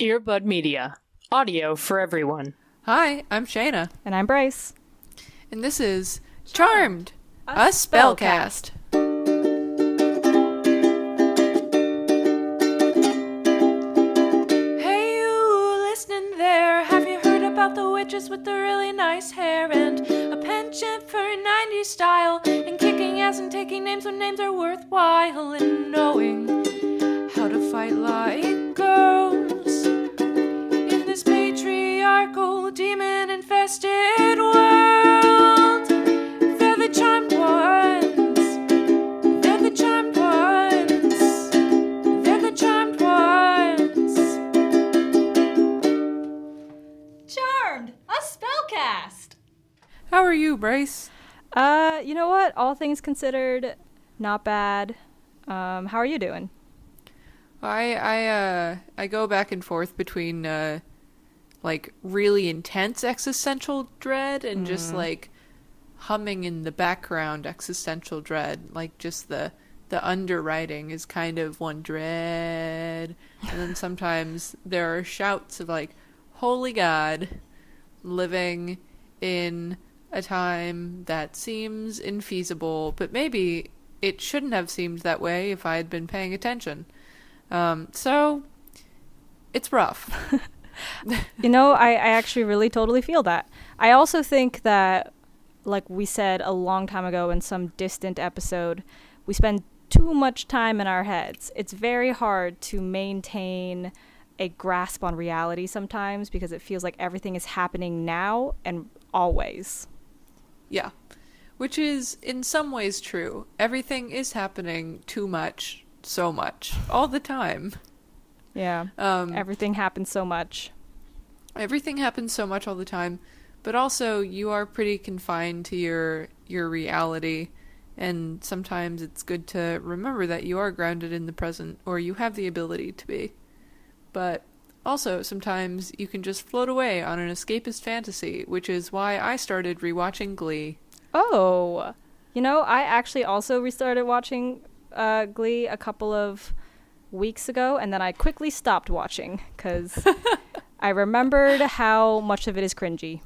Earbud Media. Audio for everyone. Hi, I'm Shayna, And I'm Bryce. and this is Charmed, A a spellcast. Hey, you listening there? Have you heard about the witches with the really nice hair and a penchant for 90s style and kicking ass and taking names when names are worthwhile and knowing how to fight like girls in this patriarchal demon infested world? They're the charmed ones. They're the charmed ones. They're the charmed ones. Charmed, a spellcast. How are you, Bryce? Uh, you know what? All things considered, not bad. Um, how are you doing? I I uh I go back and forth between uh like really intense existential dread and just like humming in the background existential dread. Like just the the underwriting is kind of one dread. And then sometimes there are shouts of like holy god living in a time that seems infeasible but maybe it shouldn't have seemed that way if I had been paying attention. Um, so it's rough. You know, I, I actually really totally feel that. I also think that, like we said a long time ago in some distant episode, we spend too much time in our heads. It's very hard to maintain a grasp on reality sometimes because it feels like everything is happening now and always. yeah. Which is in some ways true. Everything is happening too much, so much, all the time. Yeah. Um, Everything happens so much. everything happens so much all the time, but also you are pretty confined to your your reality and sometimes it's good to remember that you are grounded in the present or you have the ability to be. But also sometimes you can just float away on an escapist fantasy, which is why I started rewatching Glee. Oh, you know, I actually also restarted watching uh, Glee a couple of weeks ago, and then I quickly stopped watching because I remembered how much of it is cringy.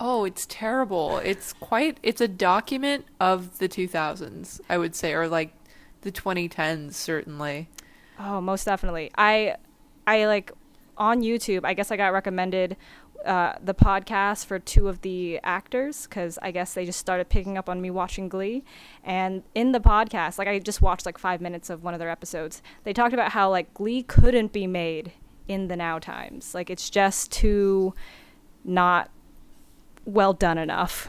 Oh, it's terrible. It's quite it's a document of the 2000s, I would say, or like the 2010s certainly. Oh, most definitely. I, I like on YouTube. I guess I got recommended uh, the podcast for two of the actors because I guess they just started picking up on me watching Glee. And in the podcast, like I just watched like five minutes of one of their episodes. They talked about how like Glee couldn't be made in the now times. Like it's just too not well done enough.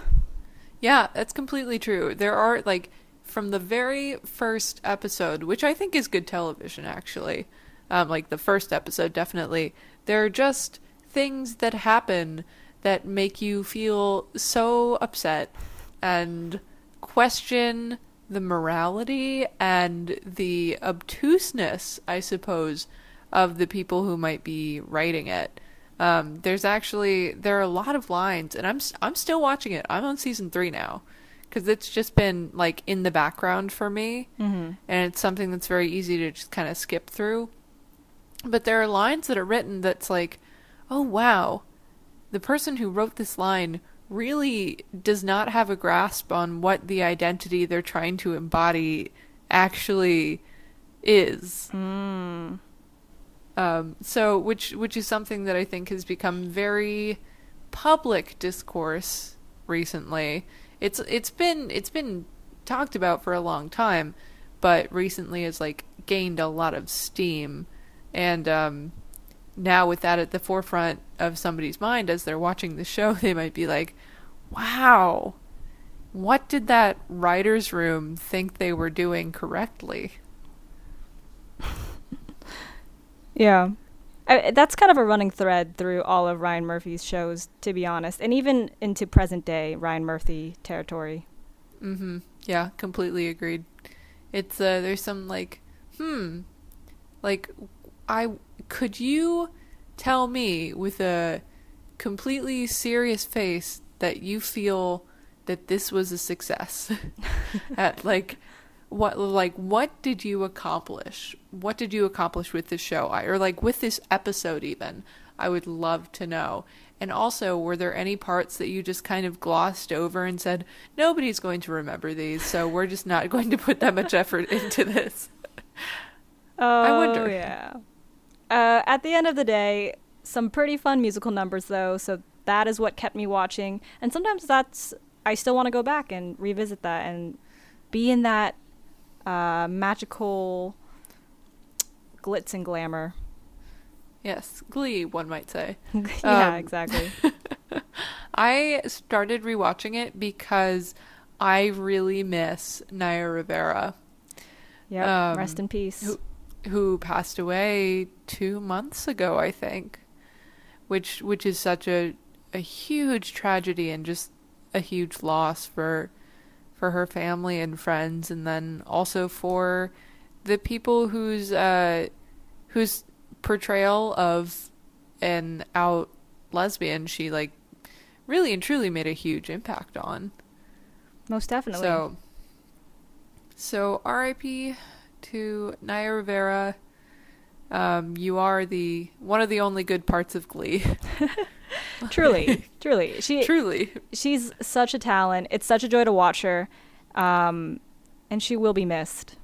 Yeah, that's completely true. There are like from the very first episode, which I think is good television actually. Um, like the first episode definitely. There are just things that happen that make you feel so upset and question the morality and the obtuseness, I suppose, of the people who might be writing it. Um, there's actually there are a lot of lines, and I'm I'm still watching it. I'm on season three now because it's just been like in the background for me, mm-hmm. and it's something that's very easy to just kind of skip through. But there are lines that are written that's like, oh wow, the person who wrote this line really does not have a grasp on what the identity they're trying to embody actually is. Um, so, which which is something that I think has become very public discourse recently. It's it's been it's been talked about for a long time, but recently has like gained a lot of steam, and um, now with that at the forefront of somebody's mind as they're watching the show, they might be like, "Wow, what did that writers' room think they were doing correctly?" Yeah. I, that's kind of a running thread through all of Ryan Murphy's shows, to be honest, and even into present day Ryan Murphy territory. Mm-hmm. Yeah, completely agreed. It's uh there's some like, hmm. Like I could you tell me with a completely serious face that you feel that this was a success at like what like what did you accomplish? What did you accomplish with this show? I, or like with this episode even? I would love to know. And also, were there any parts that you just kind of glossed over and said, nobody's going to remember these, so we're just not going to put that much effort into this? Oh, wonder. yeah. Uh, at the end of the day, some pretty fun musical numbers, though, so that is what kept me watching. And sometimes that's, I still want to go back and revisit that and be in that uh, magical glitz and glamour. Yes, Glee, one might say. yeah, Um, exactly. I started rewatching it because I really miss Naya Rivera, Yep. um, Rest in peace. who who passed away two months ago, I think, which which is such a a huge tragedy and just a huge loss for for her family and friends, and then also for the people whose uh, whose portrayal of an out lesbian she like really and truly made a huge impact on. Most definitely. So, so R.I.P. to Naya Rivera. Um, you are the one of the only good parts of Glee. truly, truly, she Truly, she's such a talent. It's such a joy to watch her, um, and she will be missed.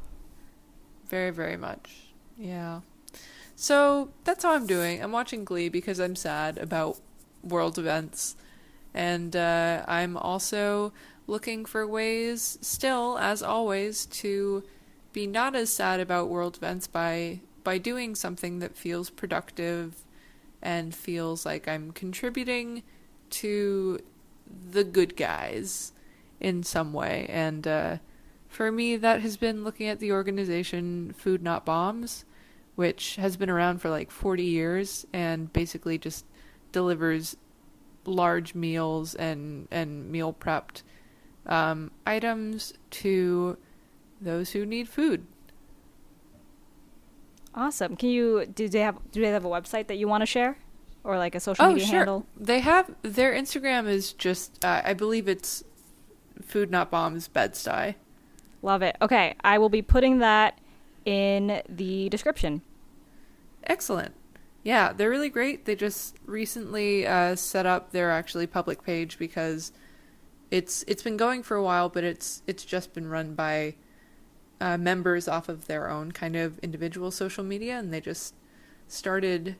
very, very much. Yeah. So that's how I'm doing. I'm watching Glee because I'm sad about world events, and uh, I'm also looking for ways, still as always, to be not as sad about world events by by doing something that feels productive and feels like I'm contributing to the good guys in some way. And uh, for me, that has been looking at the organization Food Not Bombs, which has been around for like 40 years and basically just delivers large meals and, and meal prepped um, items to those who need food. Awesome. Can you do they have do they have a website that you want to share, or like a social Oh, media sure. handle? They have their Instagram is just uh, I believe it's Food Not Bombs Bed-Stuy. Love it. Okay, I will be putting that in the description. Excellent. Yeah, they're really great. They just recently uh, set up their actually public page because it's it's been going for a while, but it's it's just been run by uh, members off of their own kind of individual social media, and they just started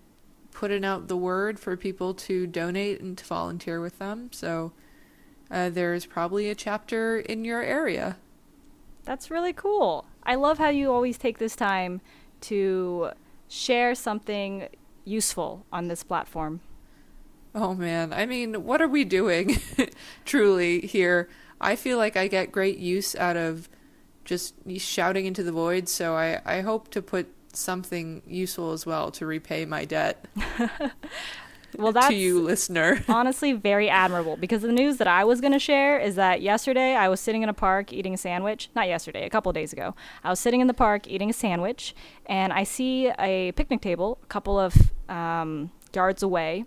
putting out the word for people to donate and to volunteer with them. So uh, there's probably a chapter in your area. That's really cool. I love how you always take this time to share something useful on this platform. Oh man, I mean, what are we doing truly here? I feel like I get great use out of just shouting into the void, so I, I hope to put something useful as well to repay my debt Well, that's to you, listener. honestly very admirable because the news that I was going to share is that yesterday I was sitting in a park eating a sandwich. Not yesterday, a couple days ago. I was sitting in the park eating a sandwich and I see a picnic table a couple of um, yards away.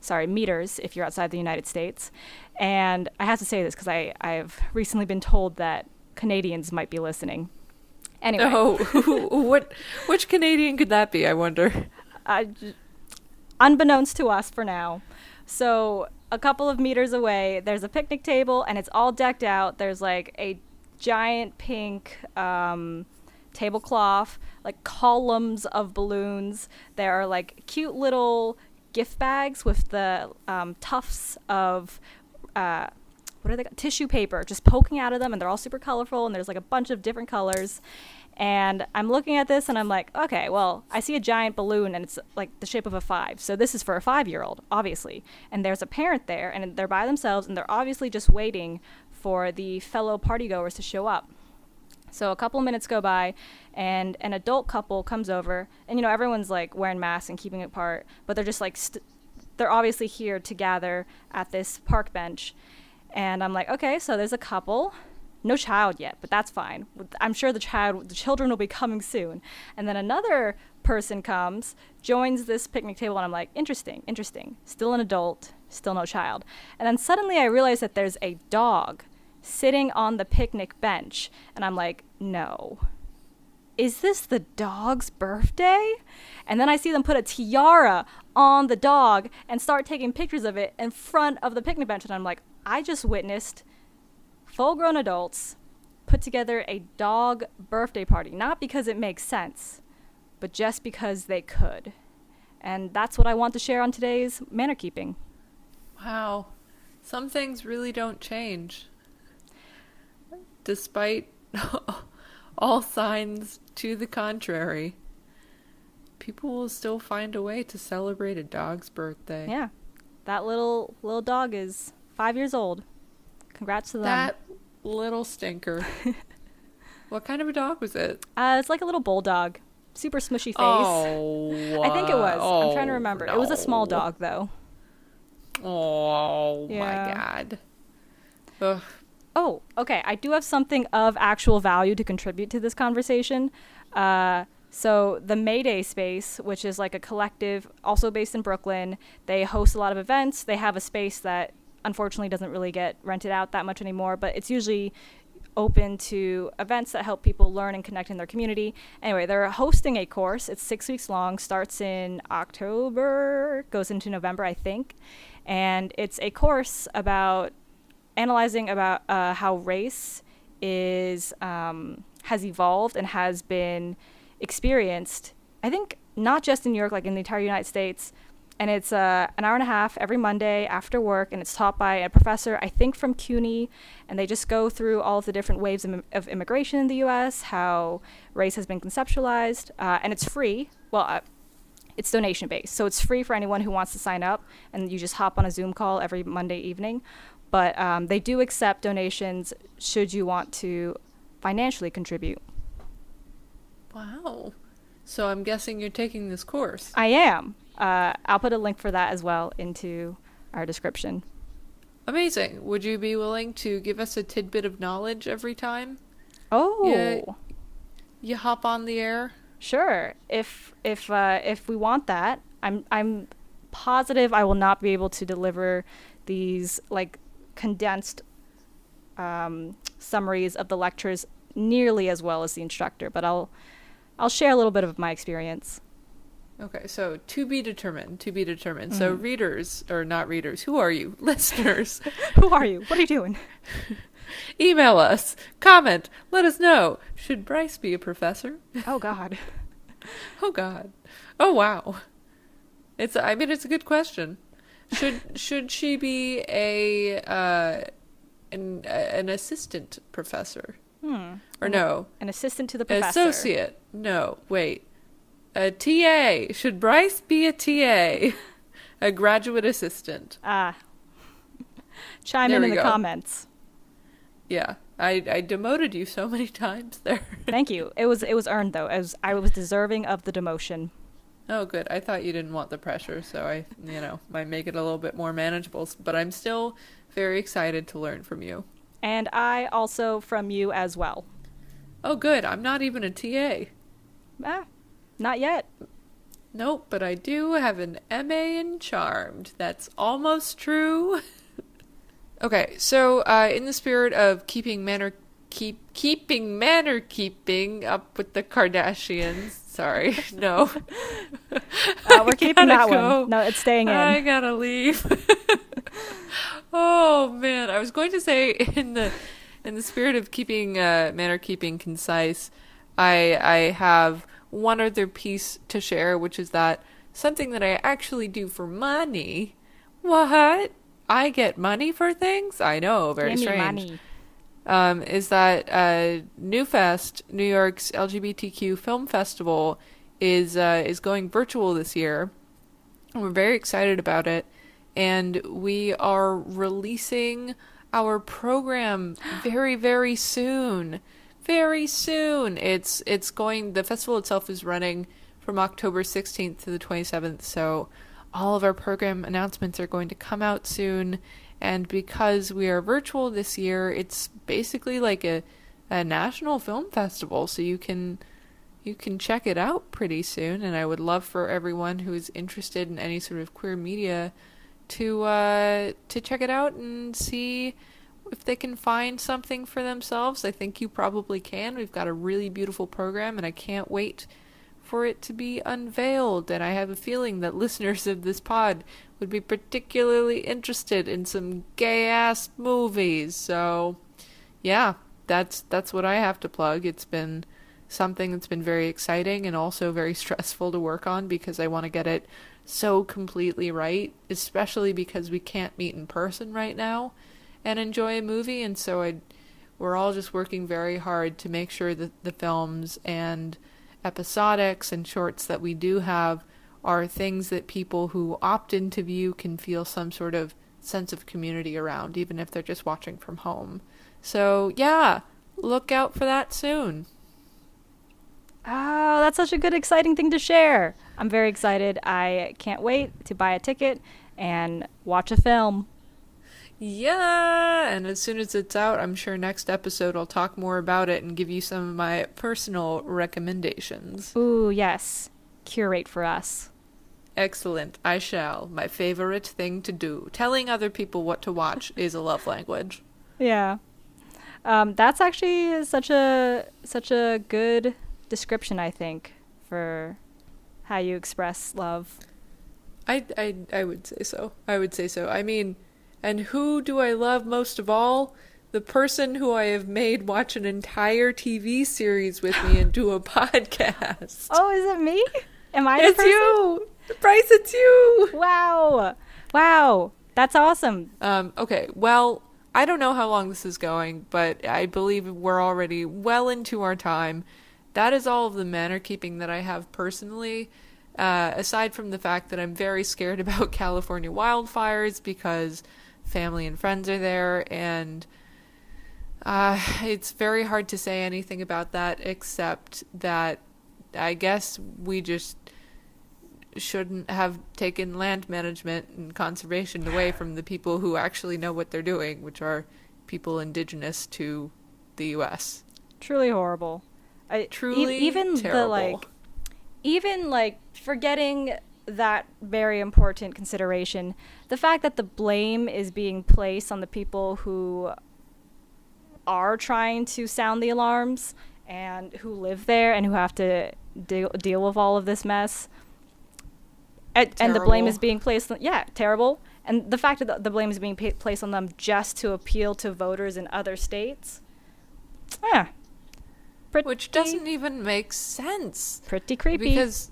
Sorry, meters if you're outside the United States. And I have to say this because I've recently been told that Canadians might be listening. Anyway. Oh, what which Canadian could that be? I wonder. J- unbeknownst to us for now. So a couple of meters away, there's a picnic table, and it's all decked out. There's like a giant pink um, tablecloth, like columns of balloons. There are like cute little gift bags with the um, tufts of. Uh, what are they? got? Tissue paper just poking out of them, and they're all super colorful. And there's like a bunch of different colors. And I'm looking at this, and I'm like, okay, well, I see a giant balloon, and it's like the shape of a five. So this is for a five-year-old, obviously. And there's a parent there, and they're by themselves, and they're obviously just waiting for the fellow partygoers to show up. So a couple of minutes go by, and an adult couple comes over, and you know everyone's like wearing masks and keeping it apart, but they're just like st- they're obviously here to gather at this park bench. And I'm like, okay, so there's a couple, no child yet, but that's fine. I'm sure the child, the children will be coming soon. And then another person comes, joins this picnic table, and I'm like, interesting, interesting. Still an adult, still no child. And then suddenly I realize that there's a dog sitting on the picnic bench, and I'm like, no. Is this the dog's birthday? And then I see them put a tiara on the dog and start taking pictures of it in front of the picnic bench. And I'm like, I just witnessed full grown adults put together a dog birthday party. Not because it makes sense, but just because they could. And that's what I want to share on today's manor keeping. Wow. Some things really don't change. Despite all signs to the contrary, people will still find a way to celebrate a dog's birthday. Yeah. That little little dog is five years old. Congrats to them. That little stinker. what kind of a dog was it? Uh, it's like a little bulldog. Super smushy face. Oh, I think it was. I'm trying to oh, remember. It was a small dog, though. Oh Yeah. my god. Ugh. Oh, okay. I do have something of actual value to contribute to this conversation. Uh, so, the Mayday Space, which is like a collective also based in Brooklyn, they host a lot of events. They have a space that unfortunately doesn't really get rented out that much anymore, but it's usually open to events that help people learn and connect in their community. Anyway, they're hosting a course. It's six weeks long, starts in October, goes into November, I think. And it's a course about analyzing about uh, how race is um, has evolved and has been experienced. I think not just in New York, like in the entire United States. And it's uh, an hour and a half every Monday after work, and it's taught by a professor, I think from CUNY. And they just go through all of the different waves of, of immigration in the U.S., how race has been conceptualized, uh, and it's free. Well, uh, it's donation based, so it's free for anyone who wants to sign up, and you just hop on a Zoom call every Monday evening. But um, they do accept donations should you want to financially contribute. Wow. So I'm guessing you're taking this course. I am. Uh, I'll put a link for that as well into our description. Amazing. Would you be willing to give us a tidbit of knowledge every time Oh, you hop on the air? sure. If if uh, if we want that, I'm I'm positive I will not be able to deliver these like condensed um, summaries of the lectures nearly as well as the instructor, but I'll I'll share a little bit of my experience. Okay, so to be determined, to be determined. So readers or not readers, who are you? Listeners, Who are you? What are you doing? email us, comment, let us know. Should Bryce be a professor? Oh God. Oh God. Oh wow. It's I mean it's a good question. Should should she be a uh an an assistant professor? Hmm. Or no, An assistant to the professor. associate? No, wait. A TA. Should Bryce be a TA? A graduate assistant. Ah. Chime There in in the go. comments. Yeah. I I demoted you so many times there. Thank you. It was it was earned though. As I was deserving of the demotion. Oh, good. I thought you didn't want the pressure, so I, you know, might make it a little bit more manageable. But I'm still very excited to learn from you. And I also from you as well. Oh, good. I'm not even a TA. Ah, not yet. Nope, but I do have an MA in Charmed. That's almost true. okay, so uh, in the spirit of keeping manner keep keeping manor keeping up with the Kardashians. Sorry, no. Uh, we're keeping that go. one. No, it's staying in. I gotta leave. oh man, I was going to say in the in the spirit of keeping uh, manor keeping concise, I I have one other piece to share, which is that something that I actually do for money. What? I get money for things? I know, very Give strange um, is that uh, NewFest, New York's LGBTQ film festival, is uh, is going virtual this year. We're very excited about it, and we are releasing our program very very soon. Very soon. It's it's going. The festival itself is running from October 16th to the 27th. So all of our program announcements are going to come out soon. And because we are virtual this year, it's basically like a, a national film festival. So you can you can check it out pretty soon. And I would love for everyone who is interested in any sort of queer media to uh, to check it out and see if they can find something for themselves, I think you probably can. We've got a really beautiful program, and I can't wait for it to be unveiled. And I have a feeling that listeners of this pod would be particularly interested in some gay ass movies. So, yeah, that's that's what I have to plug. It's been something that's been very exciting and also very stressful to work on because I want to get it so completely right, especially because we can't meet in person right now and enjoy a movie and so I we're all just working very hard to make sure that the films and episodics and shorts that we do have are things that people who opt into view can feel some sort of sense of community around even if they're just watching from home. So, yeah, look out for that soon. Oh, that's such a good, exciting thing to share. I'm very excited. I can't wait to buy a ticket and watch a film. Yeah, and as soon as it's out, I'm sure next episode I'll talk more about it and give you some of my personal recommendations. Ooh, yes. Curate for us. Excellent. I shall. My favorite thing to do. Telling other people what to watch is a love language. Yeah. Um, that's actually such a such a good description, I think, for how you express love. I, I, I would say so. I would say so. I mean, and who do I love most of all? The person who I have made watch an entire TV series with me and do a podcast. Oh, is it me? Am I the it's you! Bryce, it's you! Wow. Wow. That's awesome. Um, okay, well, I don't know how long this is going, but I believe we're already well into our time. That is all of the manor keeping that I have personally. Uh, aside from the fact that I'm very scared about California wildfires because family and friends are there, and uh, it's very hard to say anything about that except that I guess we just shouldn't have taken land management and conservation away from the people who actually know what they're doing, which are people indigenous to the U.S. Truly horrible. I, e- Truly even the like, even like forgetting that very important consideration, the fact that the blame is being placed on the people who are trying to sound the alarms and who live there and who have to deal deal with all of this mess. And, and the blame is being placed on yeah terrible and the fact that the, the blame is being pa- placed on them just to appeal to voters in other states yeah pretty, which doesn't even make sense. pretty creepy Because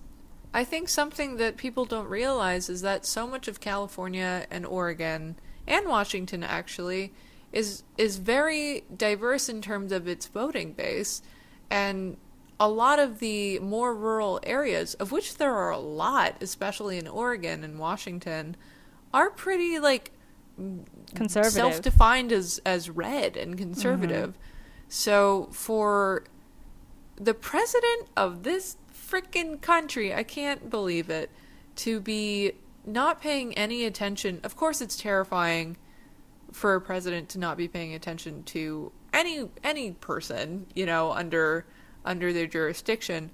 I think something that people don't realize is that so much of California and Oregon and Washington actually is is very diverse in terms of its voting base. And a lot of the more rural areas of which there are a lot especially in Oregon and Washington are pretty like conservative. self-defined as as red and conservative. Mm-hmm. So for the president of this frickin' country, I can't believe it, to be not paying any attention. Of course it's terrifying for a president to not be paying attention to any any person, you know, under under their jurisdiction,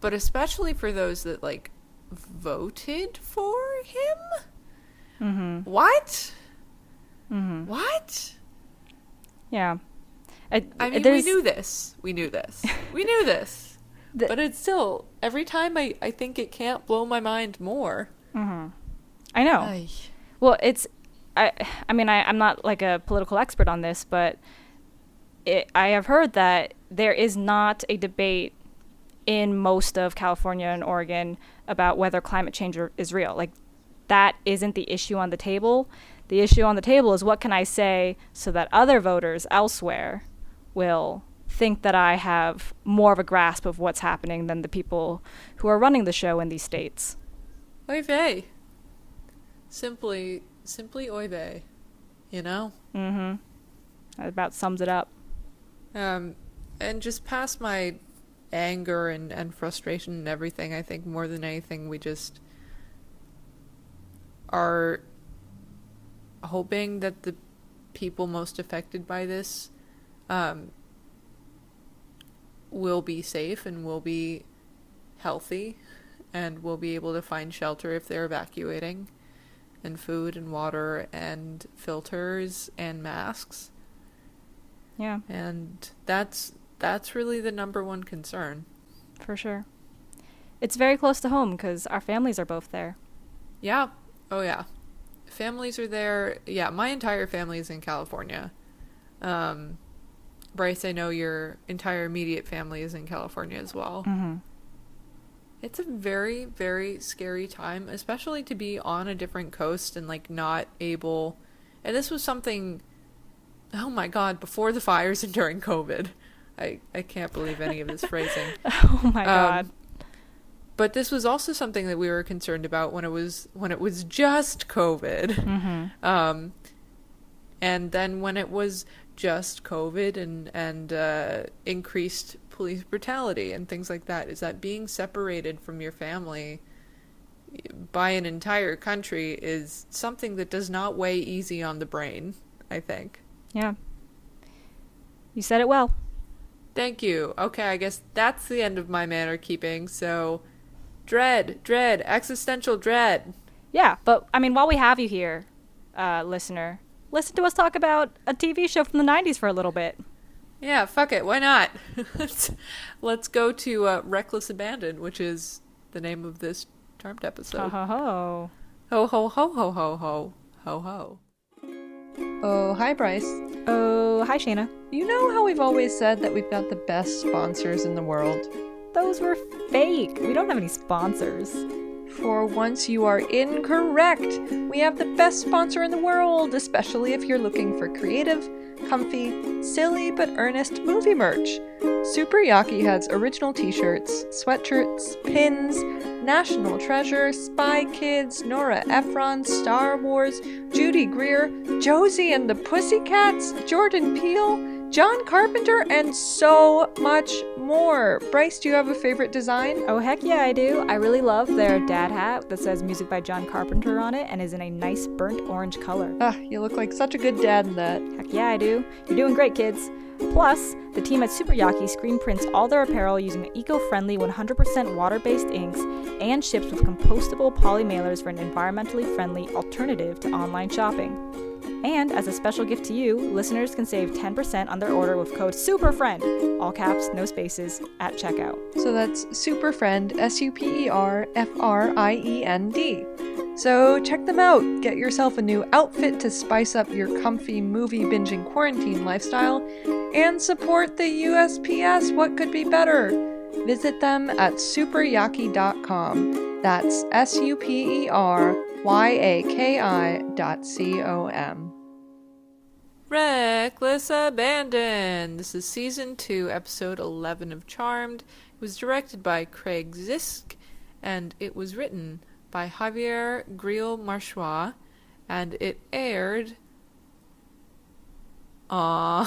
but especially for those that like voted for him. mm-hmm. What? Mm-hmm. What? yeah I, I mean, we knew this. We knew this. We knew this. The- but it's still, every time I, I think it can't blow my mind more. Mhm. i know Ay. Well, it's I I mean I I'm not like a political expert on this, but it, I have heard that there is not a debate in most of California and Oregon about whether climate change are- is real. Like that isn't the issue on the table. The issue on the table is what can I say so that other voters elsewhere will think that I have more of a grasp of what's happening than the people who are running the show in these states. Oy vey. Simply, simply oy vey. You know? Mhm. That about sums it up. Um, and just past my anger and, and frustration and everything, I think more than anything, we just are hoping that the people most affected by this um, will be safe and will be healthy and will be able to find shelter if they're evacuating and food and water and filters and masks Yeah, and that's that's really the number one concern. for sure. It's very close to home because our families are both there. Yeah. Oh yeah. Families are there. Yeah, my entire family is in California. Um, Bryce, I know your entire immediate family is in California as well. Mm-hmm. It's a very, very scary time, especially to be on a different coast and like not able. And this was something. Oh my god! Before the fires and during COVID, I I can't believe any of this phrasing. Oh my Um, god. But this was also something that we were concerned about when it was when it was just COVID. Mm-hmm. Um, and then when it was just COVID and and uh, increased police brutality and things like that, is that being separated from your family by an entire country is something that does not weigh easy on the brain. I think. Yeah. You said it well. Thank you. Okay, I guess that's the end of my manor keeping. So, dread, dread, existential dread. Yeah, but I mean, while we have you here, uh, listener, listen to us talk about a TV show from the 90s for a little bit. Yeah, fuck it. Why not? let's, let's go to uh, Reckless Abandon, which is the name of this charmed episode. Ho ho ho. Ho ho ho ho ho ho ho ho. Oh, hi, Bryce. Oh, hi, Shana. You know how we've always said that we've got the best sponsors in the world? Those were fake. We don't have any sponsors. For once, you are incorrect. We have the best sponsor in the world, especially if you're looking for creative, comfy, silly but earnest movie merch. Super Yaki has original t shirts, sweatshirts, pins, National Treasure, Spy Kids, Nora Ephron, Star Wars, Judy Greer, Josie and the Pussycats, Jordan Peele, John Carpenter, and so much more. Bryce, do you have a favorite design? Oh, heck yeah, I do. I really love their dad hat that says music by John Carpenter on it and is in a nice burnt orange color. Ah, you look like such a good dad in that. Heck yeah, I do. You're doing great, kids. Plus, the team at Super Yaki screen prints all their apparel using eco-friendly 100% water-based inks and ships with compostable poly mailers for an environmentally friendly alternative to online shopping. And as a special gift to you, listeners can save 10% on their order with code SUPERFRIEND, all caps, no spaces, at checkout. So that's Super Friend, S U P E R F R I E N D. So check them out. Get yourself a new outfit to spice up your comfy movie binging quarantine lifestyle and support the USPS. What could be better? Visit them at superyaki.com. That's S U P E R Y A K I dot C O M. Reckless Abandon. This is season 2, episode 11 of Charmed. It was directed by Craig Zisk, and it was written by Javier Grillo-Marxuach, and it aired on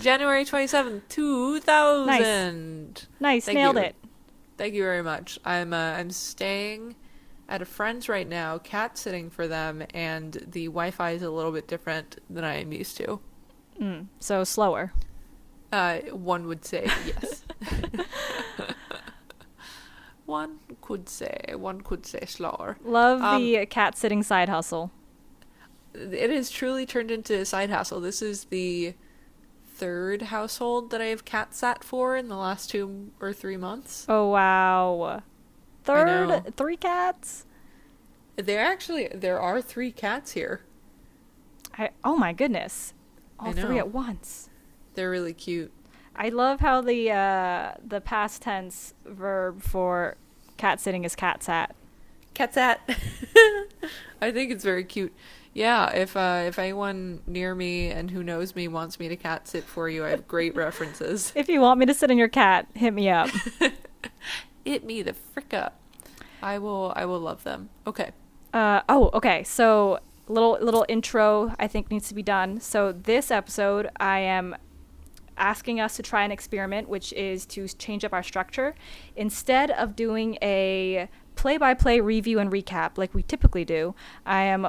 January 27th, 2000. Nice, Thank nailed you. it. Thank you very much. I'm uh, I'm staying at a friend's right now, cat sitting for them, and the Wi-Fi is a little bit different than I am used to. Mm, so slower. Uh, one would say yes. one could say, one could say slower. Love Um, the cat sitting side hustle. It has truly turned into a side hustle. This is the third household that I have cat sat for in the last two or three months. Oh wow. Third three cats? There actually there are three cats here. I, oh my goodness. All three at once. They're really cute. I love how the uh, the past tense verb for cat sitting is cat sat. Cat sat. I think it's very cute. Yeah, if uh, if anyone near me and who knows me wants me to cat sit for you, I have great references. If you want me to sit in your cat, hit me up. Hit me the frick up. I will I will love them. Okay. Uh, oh, okay. So little little intro I think needs to be done. So this episode I am asking us to try an experiment, which is to change up our structure. Instead of doing a play-by-play review and recap like we typically do, I am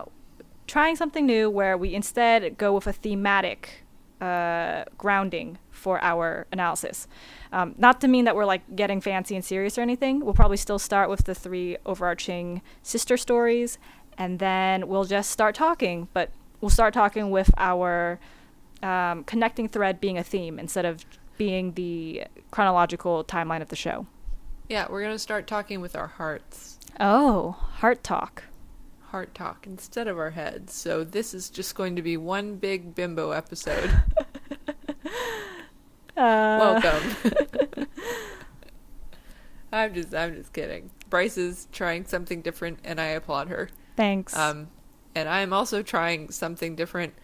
trying something new where we instead go with a thematic uh, grounding for our analysis. Um, not to mean that we're like getting fancy and serious or anything. We'll probably still start with the three overarching sister stories, and then we'll just start talking. But we'll start talking with our um, connecting thread being a theme instead of being the chronological timeline of the show. Yeah, we're gonna start talking with our hearts, Oh, heart talk. Heart talk instead of our heads. So this is just going to be one big bimbo episode. Uh, Welcome. I'm just I'm just kidding. Bryce is trying something different and I applaud her. Thanks. Um and I am also trying something different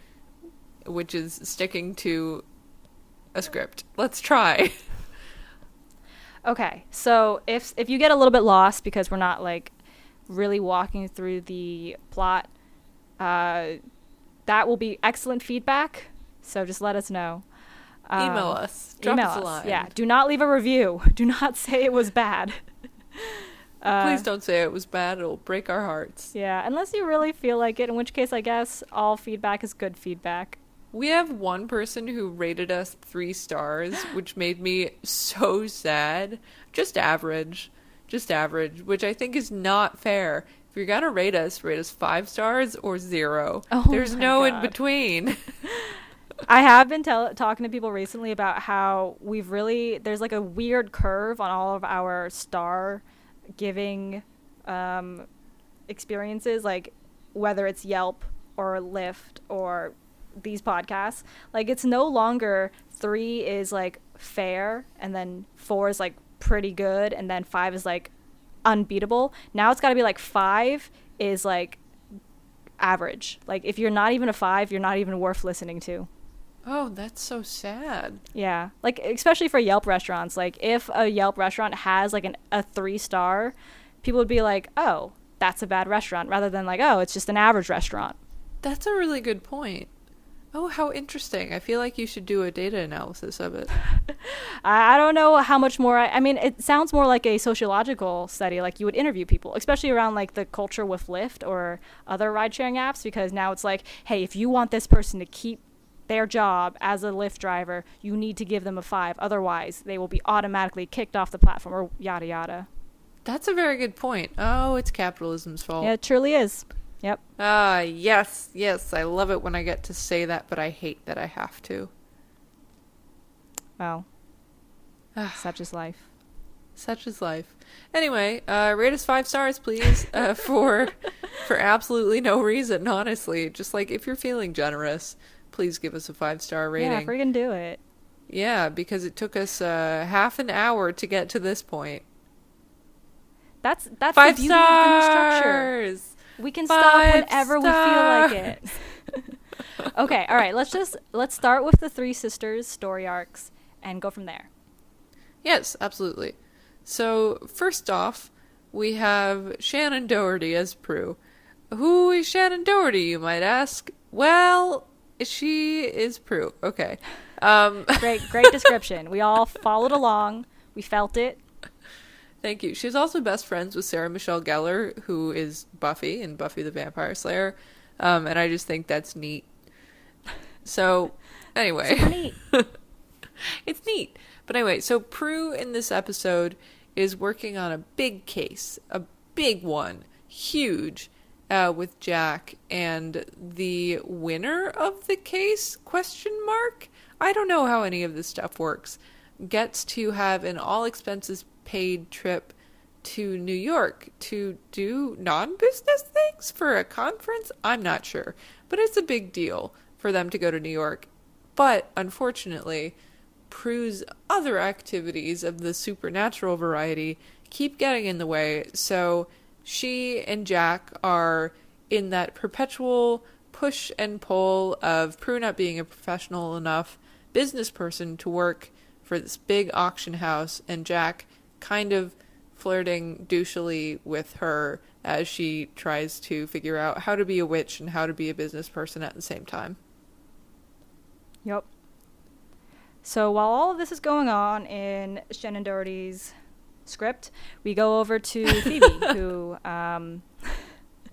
which is sticking to a script. Let's try. Okay, so if if you get a little bit lost because we're not like really walking through the plot, uh, that will be excellent feedback. So just let us know. Um, email us. Drop email us a line. Yeah. Do not leave a review. Do not say it was bad. Uh, Please don't say it was bad. It'll break our hearts. Yeah, unless you really feel like it, in which case I guess all feedback is good feedback. We have one person who rated us three stars, which made me so sad. Just average. Just average, which I think is not fair. If you're gonna rate us, rate us five stars or zero. Oh There's no in between. I have been tell- talking to people recently about how we've really there's like a weird curve on all of our star giving um, experiences, like whether it's Yelp or Lyft or these podcasts. Like it's no longer three is like fair, and then four is like pretty good, and then five is like unbeatable. Now it's got to be like five is like average. Like if you're not even a five, you're not even worth listening to. oh, that's so sad. Yeah, like especially for Yelp restaurants. Like if a Yelp restaurant has like an, a three star, people would be like, "Oh, that's a bad restaurant," rather than like, "Oh, it's just an average restaurant." That's a really good point. Oh, how interesting. I feel like you should do a data analysis of it. I, don't know how much more. I, I mean, it sounds more like a sociological study. Like you would interview people, especially around like the culture with Lyft or other ride sharing apps, because now it's like, hey, if you want this person to keep their job as a Lyft driver, you need to give them a five. Otherwise, they will be automatically kicked off the platform or yada yada. That's a very good point. Oh, it's capitalism's fault. Yeah, it truly is. Yep. Ah, yes, yes. I love it when I get to say that, but I hate that I have to. Well, such is life. Such is life. Anyway, uh, rate us five stars, please, uh, for for absolutely no reason. Honestly, just like if you're feeling generous, please give us a five star rating. Yeah, freaking do it. Yeah, because it took us uh, half an hour to get to this point. That's that's Five the beauty of the new structure. We can stop Five whenever we feel like it. okay, all right. Let's just let's start with the three sisters story arcs and go from there. Yes, absolutely. So, first off, we have Shannen Doherty as Prue. Who is Shannen Doherty, you might ask? Well, she is Prue. Okay. Um, Great, great description. We all followed along. We felt it. Thank you. She's also best friends with Sarah Michelle Gellar, who is Buffy in Buffy the Vampire Slayer. Um, and I just think that's neat. So, anyway. it's Neat. it's neat. But anyway, so Prue in this episode is working on a big case, a big one, huge, uh, with Jack, and the winner of the case? Question mark. I don't know how any of this stuff works. Gets to have an all expenses paid trip to New York to do non business things for a conference? I'm not sure. But it's a big deal for them to go to New York. But unfortunately, Prue's other activities of the supernatural variety keep getting in the way. So she and Jack are in that perpetual push and pull of Prue not being a professional enough business person to work for this big auction house, and Jack kind of flirting douchily with her as she tries to figure out how to be a witch and how to be a business person at the same time. Yep. So while all of this is going on in Shannen Doherty's script, we go over to Phoebe, who. Um,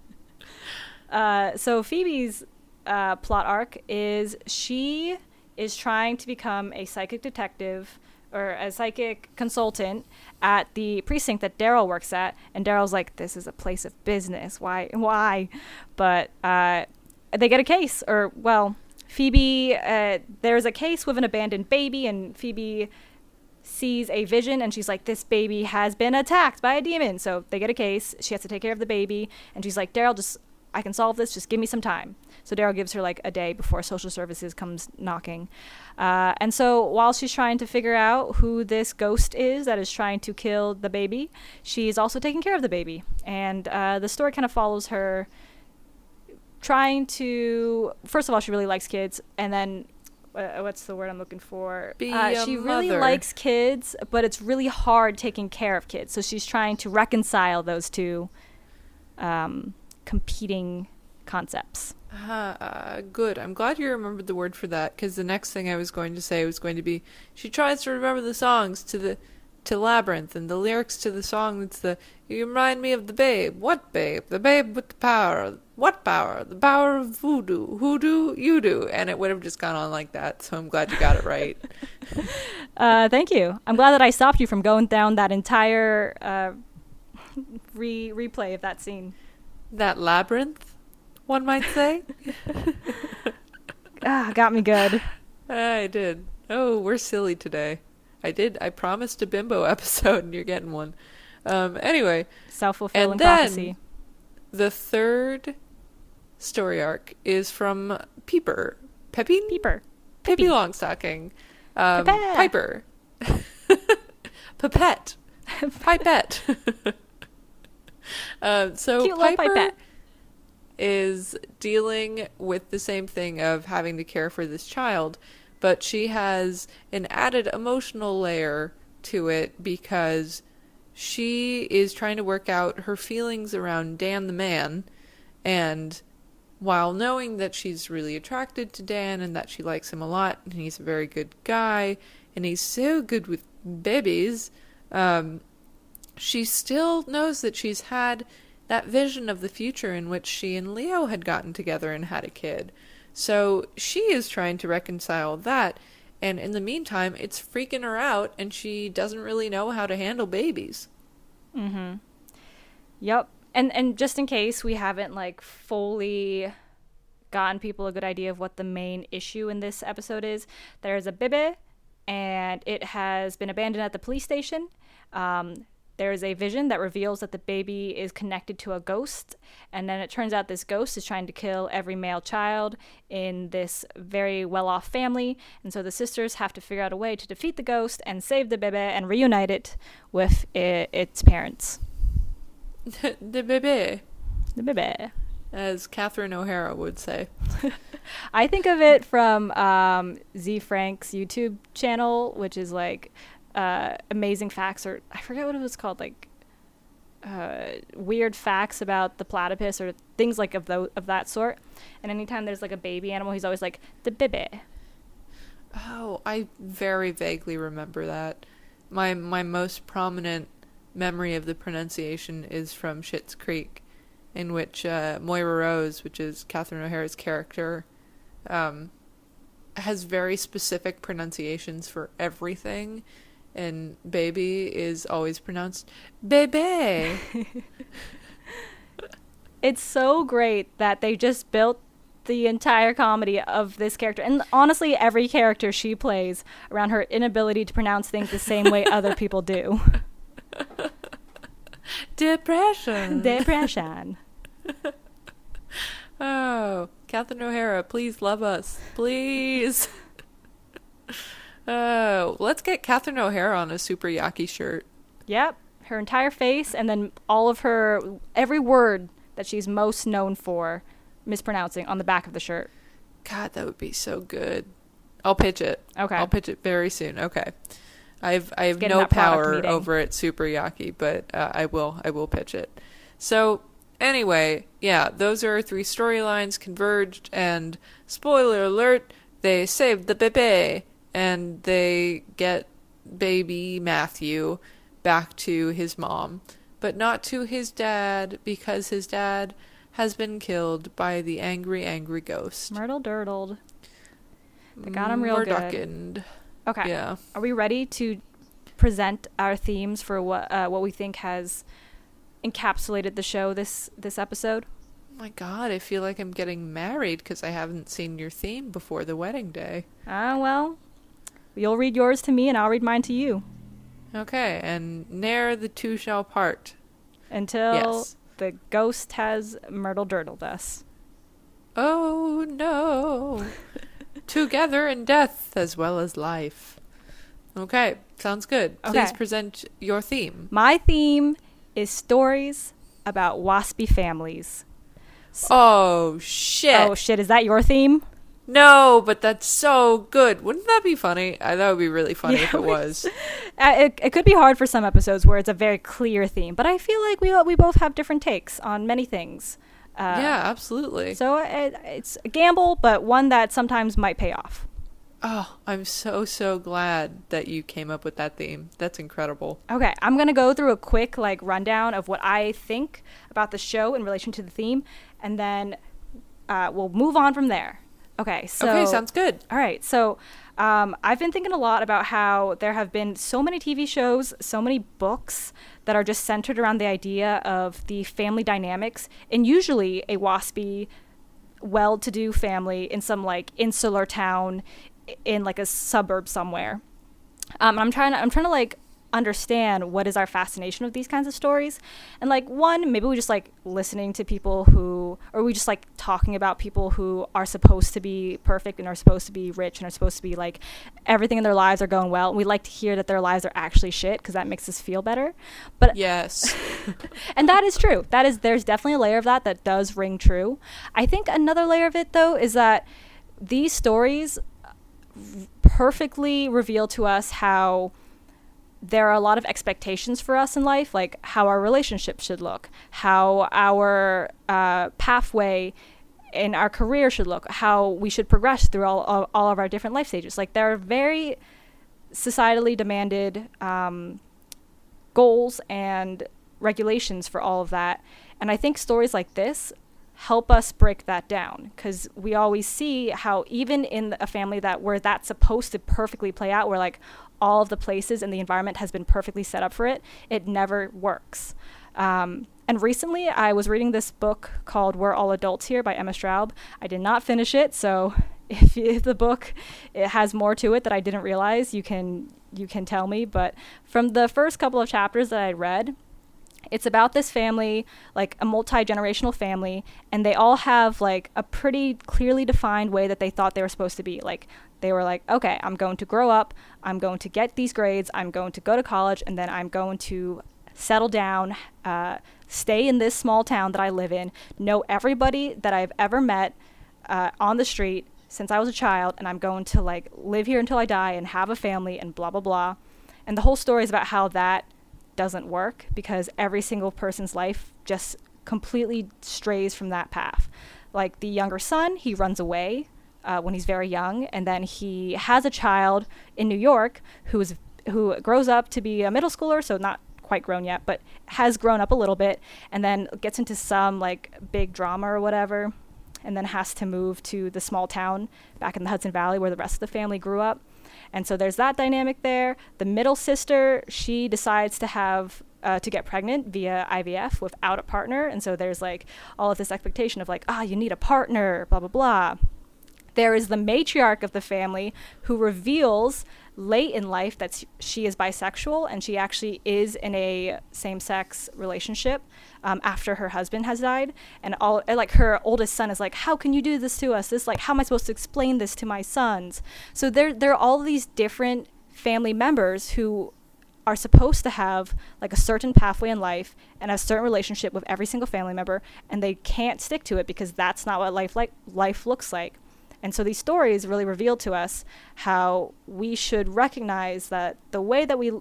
uh, so Phoebe's uh, plot arc is she is trying to become a psychic detective or a psychic consultant at the precinct that Darryl works at, and Darryl's like, "This is a place of business. Why? Why?" But uh, they get a case, or well, Phoebe. Uh, there's a case with an abandoned baby, and Phoebe sees a vision, and she's like, "This baby has been attacked by a demon." So they get a case. She has to take care of the baby, and she's like, "Darryl, just I can solve this. Just give me some time." So Darryl gives her like a day before social services comes knocking. Uh, and so while she's trying to figure out who this ghost is that is trying to kill the baby, she's also taking care of the baby. And uh, the story kind of follows her trying to. First of all, she really likes kids, and then. Uh, what's the word I'm looking for? Uh, she really likes kids, but it's really hard taking care of kids. So she's trying to reconcile those two um, competing concepts. Uh, good. I'm glad you remembered the word for that because the next thing I was going to say was going to be she tries to remember the songs to the to Labyrinth and the lyrics to the song that's the you remind me of the babe. What babe? The babe with the power. What power? The power of voodoo. Hoodoo, you do. And it would have just gone on like that. So I'm glad you got it right. Uh, thank you. I'm glad that I stopped you from going down that entire uh, re replay of that scene. That labyrinth, one might say. Ah, got me good. I did. Oh, we're silly today. I did. I promised a bimbo episode, and you're getting one. Um, anyway, Self fulfilling And then- prophecy. the third story arc is from Peeper. Peppy? Peeper. Pippi Longstocking. Um. Piper. Pipette. Pipette. uh, so Cute Piper is dealing with the same thing of having to care for this child, but she has an added emotional layer to it because she is trying to work out her feelings around Dan the man and while knowing that she's really attracted to Dan and that she likes him a lot and he's a very good guy and he's so good with babies, um, she still knows that she's had that vision of the future in which she and Leo had gotten together and had a kid. So she is trying to reconcile that, and in the meantime, it's freaking her out, and she doesn't really know how to handle babies. Mm hmm. Yep. And and just in case we haven't like fully gotten people a good idea of what the main issue in this episode is, there's a bibi and it has been abandoned at the police station. Um, there is a vision that reveals that the baby is connected to a ghost, and then it turns out this ghost is trying to kill every male child in this very well off family. And so the sisters have to figure out a way to defeat the ghost and save the baby and reunite it with i- its parents. the bebe, The baby. as Catherine O'Hara would say. I think of it from um, Ze Frank's YouTube channel, which is like uh, amazing facts, or I forget what it was called, like uh, weird facts about the platypus or things like of of that sort. And anytime there's like a baby animal, he's always like the baby. Oh, I very vaguely remember that. My my most prominent memory of the pronunciation is from Schitt's Creek, in which uh, Moira Rose, which is Catherine O'Hara's character, um, has very specific pronunciations for everything, and baby is always pronounced bebe. It's so great that they just built the entire comedy of this character, and honestly, every character she plays around her inability to pronounce things the same way other people do. Depression. Depression. Oh, Catherine O'Hara, please love us. Please. Oh, let's get Catherine O'Hara on a super yaki shirt. Yep, her entire face, and then all of her every word that she's most known for mispronouncing on the back of the shirt. God, that would be so good. I'll pitch it. Okay. I'll pitch it very soon. Okay. I've I have no power meeting. over at Super Yaki, but uh, I will I will pitch it. So anyway, yeah, those are our three storylines converged, and spoiler alert, they saved the baby, and they get baby Matthew back to his mom, but not to his dad because his dad has been killed by the angry, angry ghost. Myrtle Dirtled. They got him real good. Okay. Yeah. Are we ready to present our themes for what uh, what we think has encapsulated the show this this episode? my god, I feel like I'm getting married because I haven't seen your theme before the wedding day. Ah, well, you'll read yours to me and I'll read mine to you Okay, and ne'er the two shall part. until Yes. the ghost has myrtle dirtled us. Oh no. Together in death as well as life. Okay, sounds good. Please Okay. present your theme. My theme is stories about waspy families. Oh shit. Oh shit, is that your theme? No, but that's so good. Wouldn't that be funny? I that would be really funny Yeah, if it was. Uh, it, it could be hard for some episodes where it's a very clear theme, but I feel like we we both have different takes on many things. Uh, yeah, absolutely. So it, it's a gamble, but one that sometimes might pay off. Oh, I'm so so glad that you came up with that theme. That's incredible. Okay, I'm gonna go through a quick like rundown of what I think about the show in relation to the theme, and then uh, we'll move on from there. Okay, so okay, sounds good. All right, so um, I've been thinking a lot about how there have been so many TV shows, so many books that are just centered around the idea of the family dynamics, and usually a waspy, well-to-do family in some like insular town, in like a suburb somewhere. Um, and I'm trying to I'm trying to like understand what is our fascination with these kinds of stories and like one maybe we just like listening to people who or we just like talking about people who are supposed to be perfect and are supposed to be rich and are supposed to be like everything in their lives are going well and we like to hear that their lives are actually shit because that makes us feel better but Yes. and that is true. That is there's definitely a layer of that that does ring true. I think another layer of it though is that these stories perfectly reveal to us how there are a lot of expectations for us in life, like how our relationship should look, how our uh, pathway in our career should look, how we should progress through all, all, all of our different life stages. Like there are very societally demanded um, goals and regulations for all of that. And I think stories like this help us break that down because we always see how even in a family that where that's supposed to perfectly play out we're like all of the places and the environment has been perfectly set up for it it never works. Um, and recently i was reading this book called we're all adults here by emma straub. I did not finish it so if, if the book it has more to it that i didn't realize you can you can tell me. But from the first couple of chapters that i read it's about this family, like a multi generational family, and they all have like a pretty clearly defined way that they thought they were supposed to be. Like, they were like, okay, I'm going to grow up, I'm going to get these grades, I'm going to go to college, and then I'm going to settle down, uh, stay in this small town that I live in, know everybody that I've ever met uh, on the street since I was a child, and I'm going to like live here until I die and have a family and blah, blah, blah. And the whole story is about how that doesn't work because every single person's life just completely strays from that path. Like the younger son, he runs away uh, when he's very young, and then he has a child in New York who is who grows up to be a middle schooler, so not quite grown yet, but has grown up a little bit, and then gets into some like big drama or whatever, and then has to move to the small town back in the Hudson Valley where the rest of the family grew up. And so there's that dynamic there. The middle sister, she decides to have uh, to get pregnant via IVF without a partner, and so there's like all of this expectation of like, ah, you need a partner, blah blah blah. There is the matriarch of the family who reveals late in life that she is bisexual and she actually is in a same-sex relationship um, after her husband has died. And all like her oldest son is like how can you do this to us? This like how am i supposed to explain this to my sons? So there there are all these different family members who are supposed to have like a certain pathway in life and a certain relationship with every single family member and they can't stick to it because that's not what life like life looks like and so these stories really reveal to us how we should recognize that the way that we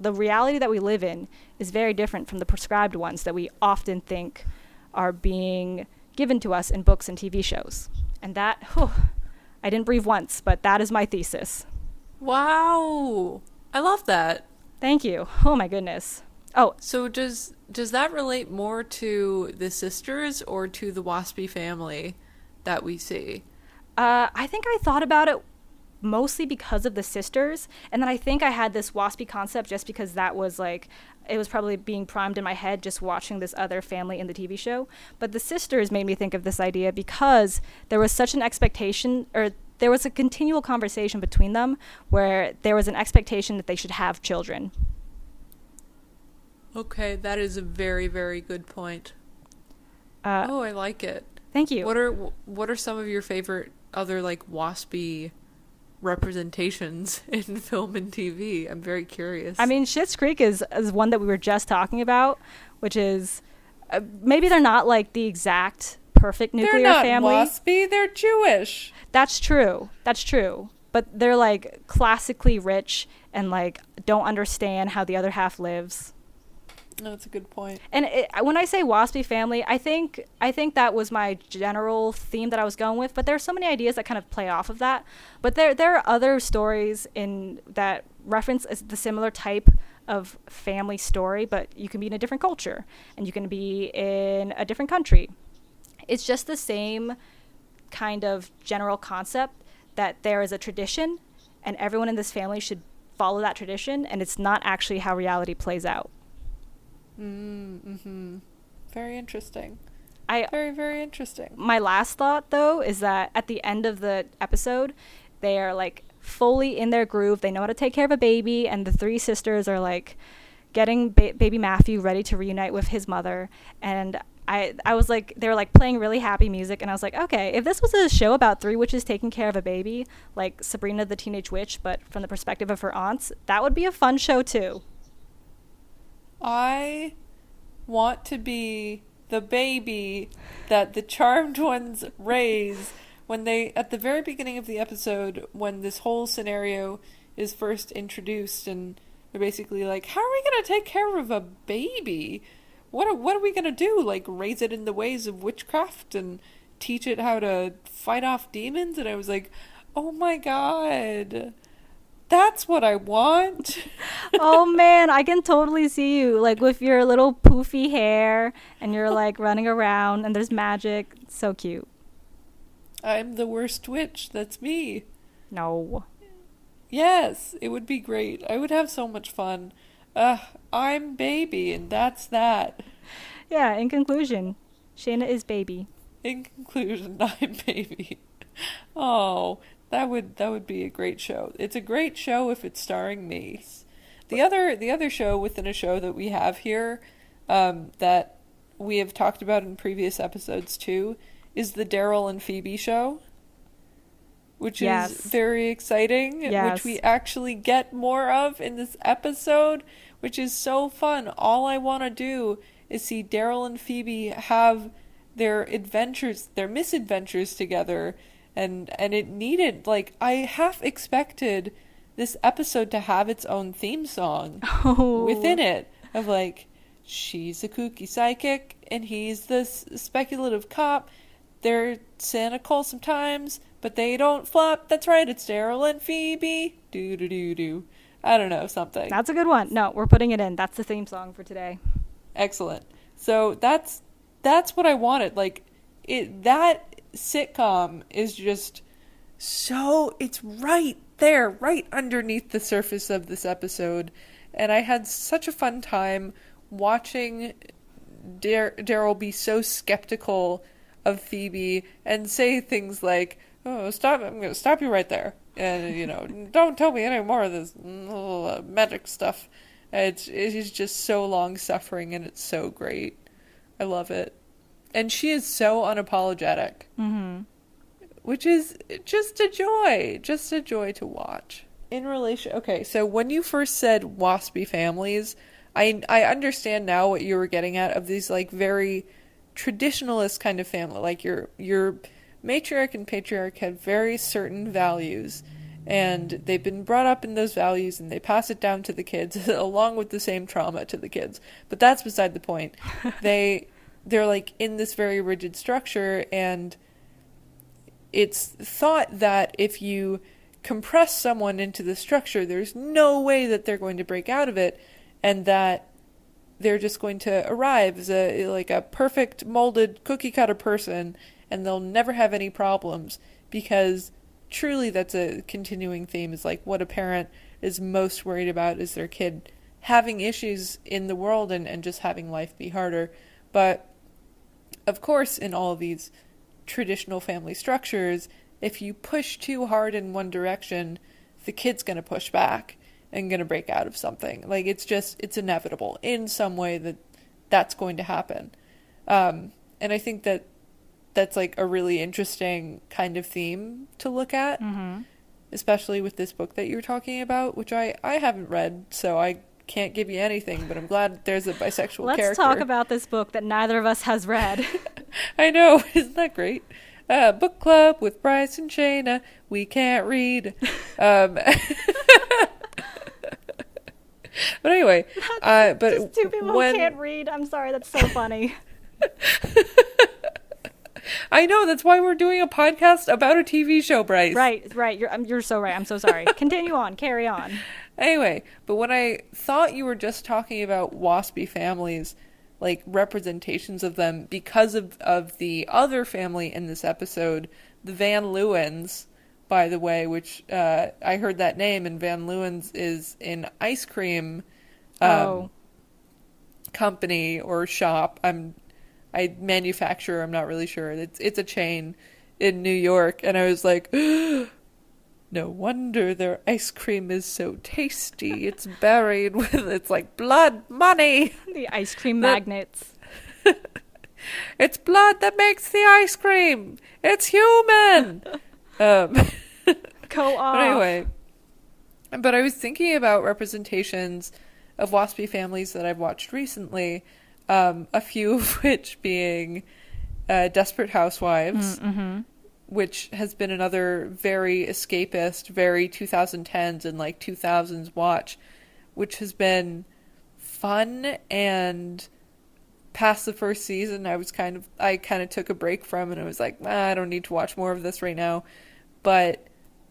the reality that we live in is very different from the prescribed ones that we often think are being given to us in books and TV shows. And that, whew, I didn't breathe once, but that is my thesis. Wow. I love that. Thank you. Oh my goodness. Oh, So does does that relate more to the sisters or to the Waspy family that we see? Uh, I think I thought about it mostly because of the sisters, and then I think I had this waspy concept just because that was like it was probably being primed in my head just watching this other family in the TV show. But the sisters made me think of this idea because there was such an expectation, or there was a continual conversation between them where there was an expectation that they should have children. Okay, that is a very very good point. Uh, oh, I like it. Thank you. What are what are some of your favorite other like waspy representations in film and TV? I'm very curious. I mean, Schitt's Creek is is one that we were just talking about, which is uh, maybe they're not like the exact perfect nuclear they're not family. waspy. They're Jewish. That's true. That's true. But they're like classically rich and like don't understand how the other half lives. No, that's a good point. And it, when I say waspy family, I think I think that was my general theme that I was going with. But there are so many ideas that kind of play off of that. But there there are other stories in that reference the similar type of family story, but you can be in a different culture and you can be in a different country. It's just the same kind of general concept that there is a tradition and everyone in this family should follow that tradition and it's not actually how reality plays out. Mm-hmm. Very interesting. I Very, very interesting. my last thought though is that at the end of the episode they are like fully in their groove they know how to take care of a baby and the three sisters are like getting ba- baby matthew ready to reunite with his mother and I, I was like they were like playing really happy music and i was like okay if this was a show about three witches taking care of a baby like sabrina the teenage witch but from the perspective of her aunts that would be a fun show too I want to be the baby that the charmed ones raise when they at the very beginning of the episode when this whole scenario is first introduced and they're basically like how are we going to take care of a baby? What are, what are we going to do? Like raise it in the ways of witchcraft and teach it how to fight off demons? And i was like oh my god that's what i want oh man, I can totally see you like with your little poofy hair and you're like running around and there's magic. So cute. i'm the worst witch that's me No. Yes, it would be great. I would have so much fun. Uh, I'm baby, and that's that. Yeah, in conclusion, Shayna is baby. In conclusion, I'm baby. Oh, that would that would be a great show. It's a great show if it's starring me. The other the other show within a show that we have here, um, that we have talked about in previous episodes too, is the Darryl and Phoebe show. Which Yes. is very exciting, Yes. which we actually get more of in this episode, which is so fun. All I want to do is see Darryl and Phoebe have their adventures, their misadventures together, and and it needed like I half expected this episode to have its own theme song Oh. within it of like she's a kooky psychic and he's this speculative cop. They're cynical sometimes, but they don't flop. That's right, it's Darryl and Phoebe. Do do do do. I don't know something. That's a good one. No, we're putting it in. That's the theme song for today. Excellent. So that's that's what I wanted. Like it that sitcom is just so it's right there, right underneath the surface of this episode. And I had such a fun time watching Dar- Darryl be so skeptical of Phoebe and say things like, "Oh, stop! I'm going to stop you right there," and you know, don't tell me any more of this magic stuff. It's it is just so long suffering and it's so great. I love it, and she is so unapologetic, Mm-hmm. Which is just a joy, just a joy to watch. In relation, okay, so when you first said waspy families, I I understand now what you were getting at of these like very traditionalist kind of family, like your your matriarch and patriarch had very certain values and they've been brought up in those values and they pass it down to the kids along with the same trauma to the kids. But that's beside the point. They they're like in this very rigid structure and it's thought that if you compress someone into the structure there's no way that they're going to break out of it and that they're just going to arrive as a like a perfect molded cookie cutter person and they'll never have any problems because truly that's a continuing theme is like what a parent is most worried about is their kid having issues in the world and, and just having life be harder. But of course, in all of these traditional family structures, if you push too hard in one direction, the kid's going to push back and going to break out of something. Like it's just it's inevitable in some way that that's going to happen. Um, and I think that that's like a really interesting kind of theme to look at, Mm-hmm. especially with this book that you're talking about, which I I haven't read, so I can't give you anything. But I'm glad there's a bisexual Let's character. talk about this book that neither of us has read. I know, isn't that great? Uh, book club with Bryce and Shayna. We can't read. Um, but anyway, uh, but Just two people when who can't read. I'm sorry, that's so funny. I know that's why we're doing a podcast about a TV show, Bryce. right, right. You're um, you're so right. I'm so sorry. Continue on. Carry on. Anyway, but when I thought you were just talking about waspy families, like representations of them because of of the other family in this episode, the Van Lewens, by the way, which uh, I heard that name, and Van Lewens is an ice cream um, oh, company or shop. I'm I manufacture. I'm not really sure. It's it's a chain in New York, and I was like, no wonder their ice cream is so tasty. It's buried with it's like blood money. the ice cream that- magnets. It's blood that makes the ice cream. It's human. um, Go off. But anyway, but I was thinking about representations of waspy families that I've watched recently. Um, a few of which being uh, Desperate Housewives, Mm-hmm. Which has been another very escapist, very 2010s and like 2000s watch, which has been fun and past the first season I was kind of I kind of took a break from and I was like, ah, I don't need to watch more of this right now. But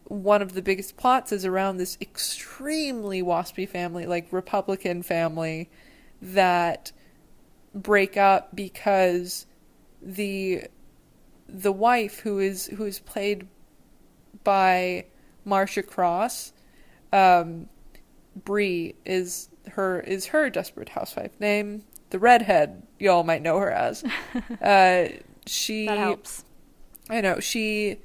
one of the biggest plots is around this extremely waspy family, like Republican family that break up because the the wife who is who is played by Marcia Cross, um, Bree is her is her desperate housewife name. The redhead, y'all might know her as. Uh, she that helps. I know she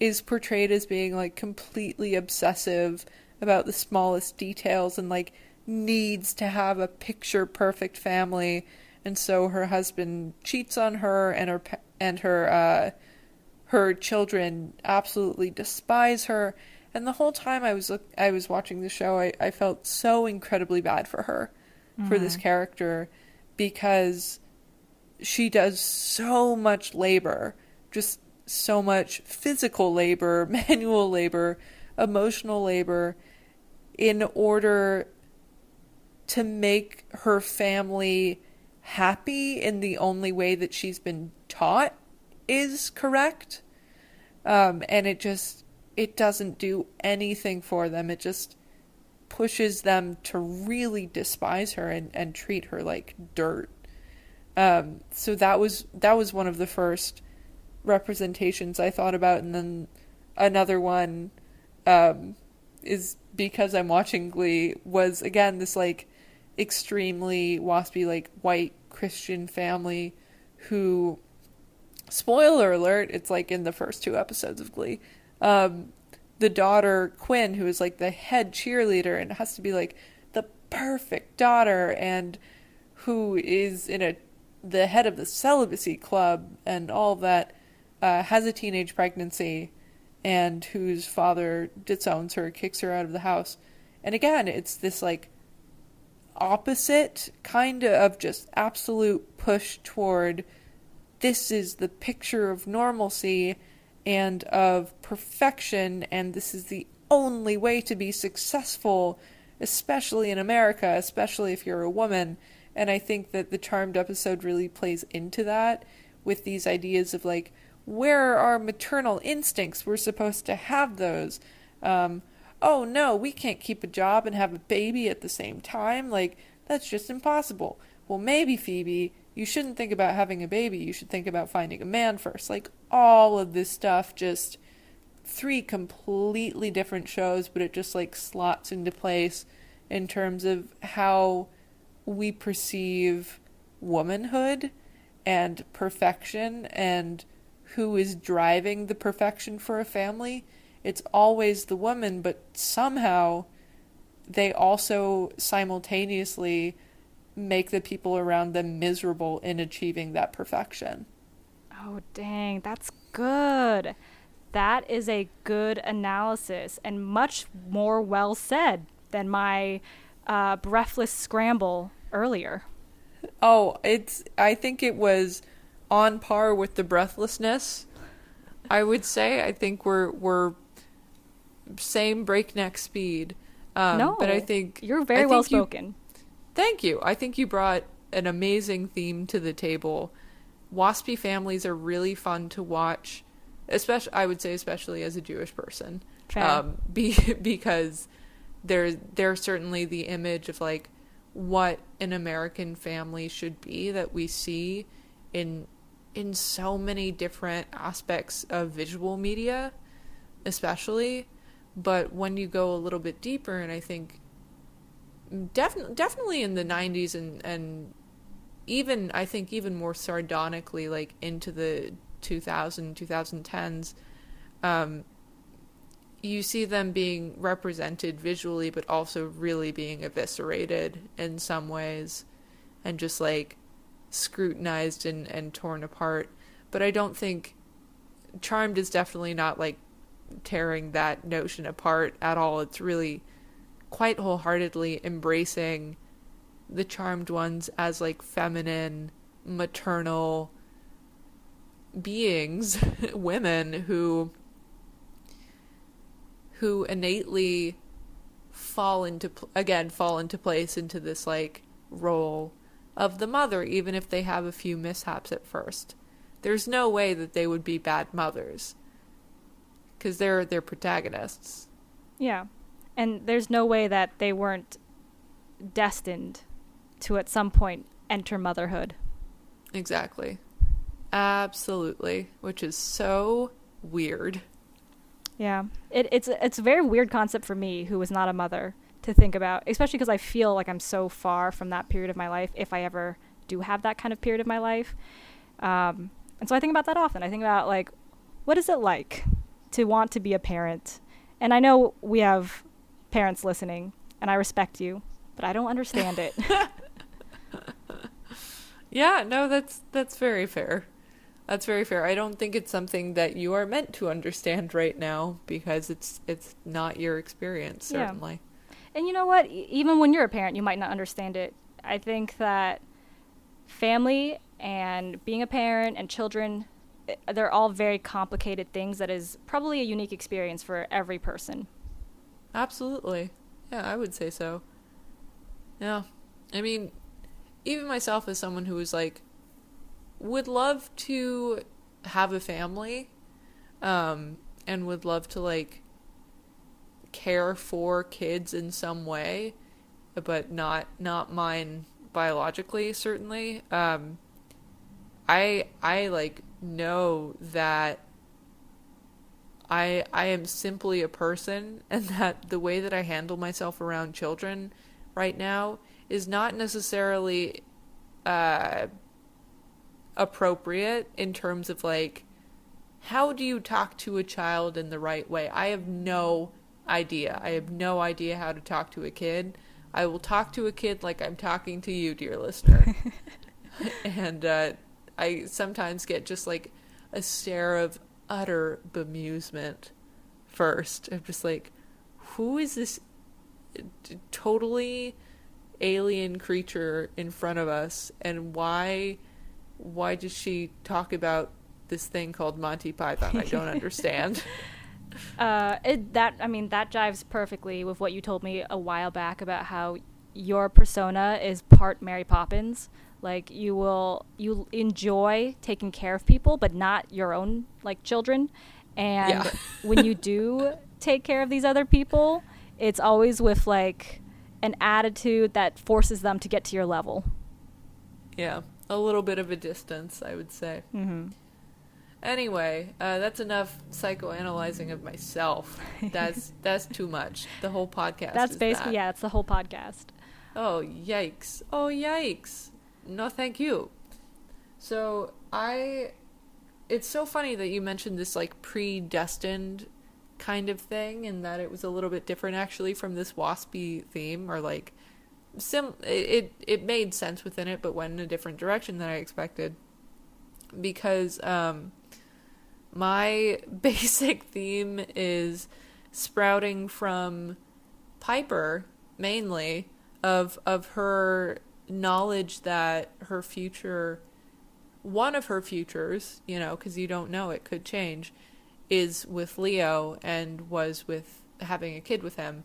is portrayed as being like completely obsessive about the smallest details and like needs to have a picture perfect family and so her husband cheats on her and her and her uh her children absolutely despise her. And the whole time I was look- I was watching the show I, I felt so incredibly bad for her for this character because she does so much labor, just so much physical labor, manual labor, emotional labor in order to make her family happy in the only way that she's been taught is correct. Um, and it just it doesn't do anything for them. It just pushes them to really despise her and, and treat her like dirt. Um, so that was that was one of the first representations I thought about, and then another one um, is because I'm watching Glee was again this like extremely waspy like white Christian family who spoiler alert it's like in the first two episodes of Glee um, the daughter Quinn who is like the head cheerleader and has to be like the perfect daughter and who is in a the head of the celibacy club and all that uh, has a teenage pregnancy and whose father disowns her kicks her out of the house. And again it's this like opposite kind of just absolute push toward this is the picture of normalcy and of perfection, and this is the only way to be successful, especially in America, especially if you're a woman. And I think that the Charmed episode really plays into that with these ideas of like, where are our maternal instincts? We're supposed to have those. Um, oh no, we can't keep a job and have a baby at the same time. Like, that's just impossible. Well, maybe, Phoebe, you shouldn't think about having a baby. You should think about finding a man first. Like, all of this stuff just three completely different shows, but it just like slots into place in terms of how we perceive womanhood and perfection and who is driving the perfection for a family. It's always the woman, but somehow they also simultaneously make the people around them miserable in achieving that perfection. Oh, dang, that's good. That is a good analysis and much more well said than my uh, breathless scramble earlier. Oh, it's. I think it was on par with the breathlessness. I would say. I think we're we're same breakneck speed. Um, no, but I think you're very think well you- spoken. Thank you. I think you brought an amazing theme to the table. Waspy families are really fun to watch, especially I would say especially as a Jewish person. Um, be, because they're they're certainly the image of like what an American family should be that we see in in so many different aspects of visual media, especially. But when you go a little bit deeper, and I think definitely definitely in the 90s and and even I think even more sardonically like into the 2000 2010s um you see them being represented visually but also really being eviscerated in some ways and just like scrutinized and and torn apart. But I don't think charmed is definitely not like tearing that notion apart at all. It's really quite wholeheartedly embracing the charmed ones as like feminine maternal beings women who who innately fall into again fall into place into this like role of the mother even if they have a few mishaps at first. There's no way that they would be bad mothers cuz they're they're protagonists Yeah. And there's no way that they weren't destined to at some point enter motherhood. Exactly. Absolutely. Which is so weird. Yeah. It, it's it's a very weird concept for me who was not a mother to think about, especially because I feel like I'm so far from that period of my life if I ever do have that kind of period of my life. Um, and so I think about that often. I think about like what is it like to want to be a parent? And I know we have parents listening and I respect you, but I don't understand it. Yeah, no, that's that's very fair. That's very fair. I don't think it's something that you are meant to understand right now because it's it's not your experience Yeah. certainly. And you know what? E- Even when you're a parent, you might not understand it. I think that family and being a parent and children, they're all very complicated things that is probably a unique experience for every person. Absolutely. Yeah, I would say so. Yeah. I mean, even myself as someone who is like would love to have a family um and would love to like care for kids in some way but not not mine biologically certainly um i i like know that I I am simply a person and that the way that I handle myself around children right now is not necessarily uh appropriate in terms of like how do you talk to a child in the right way? I have no idea. I have no idea how to talk to a kid. I will talk to a kid like I'm talking to you, dear listener. and uh, I sometimes get just like a stare of utter bemusement first. I'm just like, who is this totally alien creature in front of us, and why why does she talk about this thing called Monty Python? I don't understand. Uh, it, that I mean that jives perfectly with what you told me a while back about how your persona is part Mary Poppins. Like you will you enjoy taking care of people, but not your own like children. And Yeah. when you do take care of these other people, it's always with like an attitude that forces them to get to your level. Yeah, a little bit of a distance, I would say. Mm-hmm. Anyway, uh, that's enough psychoanalyzing of myself. That's that's too much. The whole podcast. That's basically that. yeah, it's the whole podcast. Oh yikes! Oh yikes! No, thank you. So I, it's so funny that you mentioned this like predestined kind of thing, and that it was a little bit different actually from this waspy theme, or like sim. It it, made sense within it, but went in a different direction than I expected. Because um, my basic theme is sprouting from Piper mainly of of her knowledge that her future one of her futures, you know, cuz you don't know it could change is with Leo and was with having a kid with him.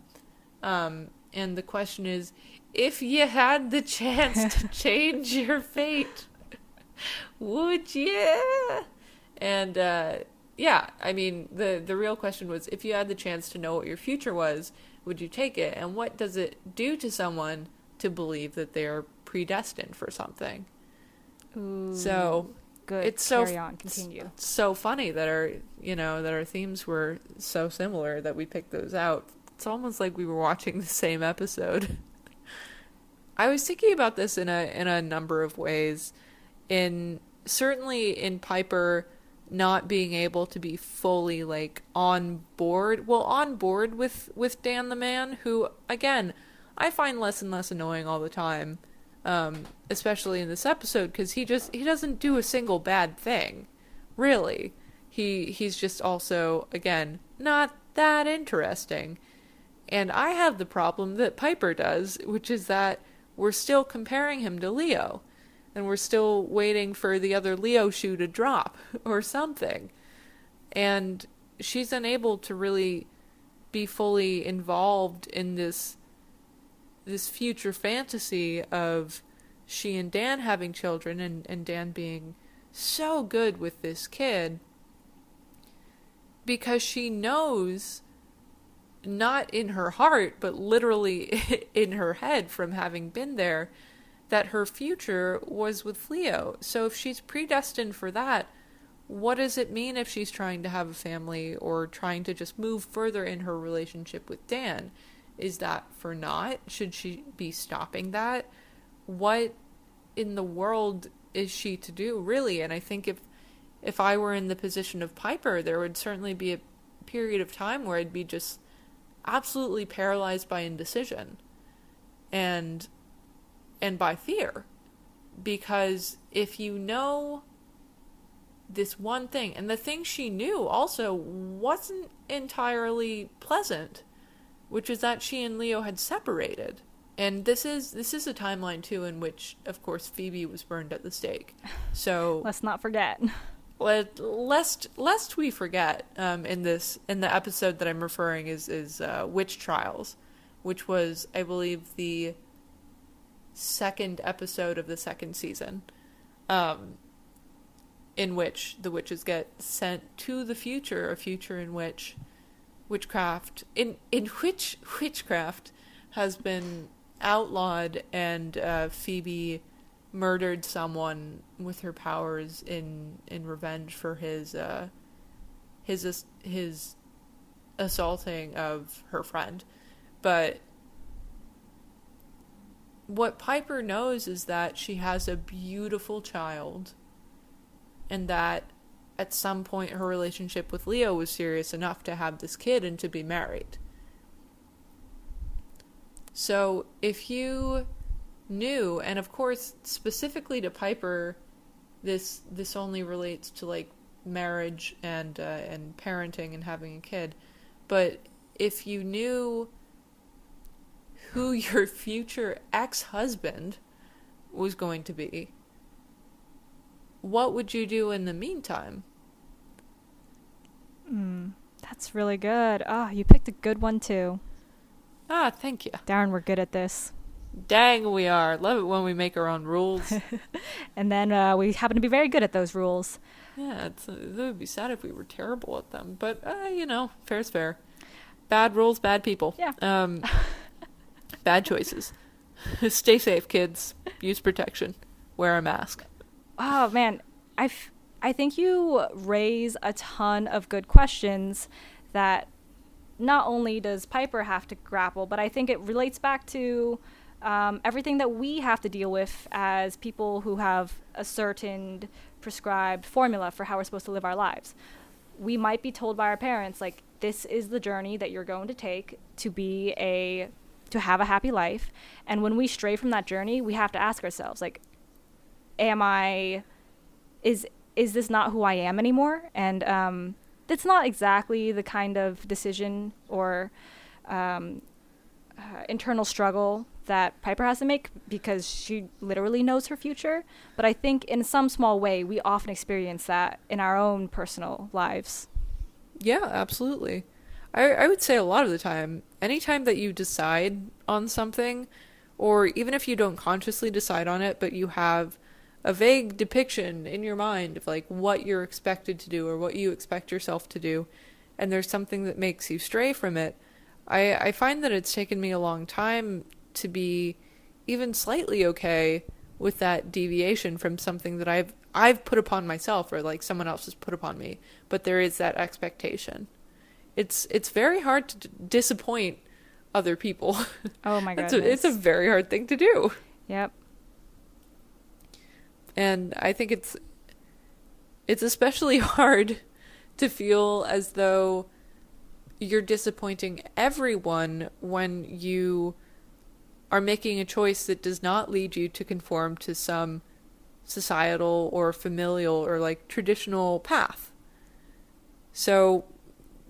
Um and the question is if you had the chance to change your fate would you? And uh, yeah, I mean the the real question was if you had the chance to know what your future was, would you take it? And what does it do to someone to believe that they're predestined for something? Ooh, So good. it's so Carry on. Continue. it's so funny that our you know that our themes were so similar that we picked those out. It's almost like we were watching the same episode. I was thinking about this in a in a number of ways. In certainly in Piper not being able to be fully like on board, well on board with with Dan the man who again, I find less and less annoying all the time. Um, especially in this episode cuz he just he doesn't do a single bad thing. Really. He he's just also again not that interesting. And I have the problem that Piper does, which is that we're still comparing him to Leo. And we're still waiting for the other Leo shoe to drop or something. And she's unable to really be fully involved in this this future fantasy of she and Dan having children and, and Dan being so good with this kid because she knows not in her heart but literally in her head from having been there that her future was with Leo. So if she's predestined for that, what does it mean if she's trying to have a family or trying to just move further in her relationship with Dan? Is that for naught? Should she be stopping that? What in the world is she to do, really? And I think if if I were in the position of Piper, there would certainly be a period of time where I'd be just absolutely paralyzed by indecision and and by fear because if you know this one thing and the thing she knew also wasn't entirely pleasant which is that she and Leo had separated and this is this is a timeline too in which of course Phoebe was burned at the stake so Let's not forget. let, lest lest we forget um, in this in the episode that I'm referring is is uh, witch trials, which was I believe the second episode of the second season, um, in which the witches get sent to the future, a future in which witchcraft in in which witchcraft has been outlawed and uh, Phoebe murdered someone with her powers in in revenge for his uh his his assaulting of her friend. But what Piper knows is that she has a beautiful child and that at some point her relationship with Leo was serious enough to have this kid and to be married. So if you knew and of course specifically to piper this this only relates to like marriage and uh, and parenting and having a kid but if you knew who your future ex-husband was going to be what would you do in the meantime That's really good. Ah, you picked a good one too. ah thank you Darren, we're good at this. dang we are love it when we make our own rules And then uh, we happen to be very good at those rules. Yeah, it's, it would be sad if we were terrible at them, but uh, you know, fair's fair. Bad rules, bad people. Yeah. Um, bad choices. Stay safe, kids. Use protection. Wear a mask. Oh man, I I think you raise a ton of good questions that not only does Piper have to grapple, but I think it relates back to um, everything that we have to deal with as people who have a certain prescribed formula for how we're supposed to live our lives. We might be told by our parents, like, this is the journey that you're going to take to be a to have a happy life and when we stray from that journey we have to ask ourselves like am i is is this not who i am anymore and um it's not exactly the kind of decision or um, uh, internal struggle that Piper has to make because she literally knows her future. But I think in some small way, we often experience that in our own personal lives. Yeah, absolutely. I, I would say a lot of the time, anytime that you decide on something, or even if you don't consciously decide on it, but you have a vague depiction in your mind of like what you're expected to do or what you expect yourself to do, and there's something that makes you stray from it, I, I find that it's taken me a long time to be even slightly okay with that deviation from something that I've I've put upon myself or like someone else has put upon me, but there is that expectation. It's it's very hard to d- disappoint other people. Oh my god, it's, it's a very hard thing to do. Yep. And I think it's it's especially hard to feel as though you're disappointing everyone when you are making a choice that does not lead you to conform to some societal or familial or like traditional path. So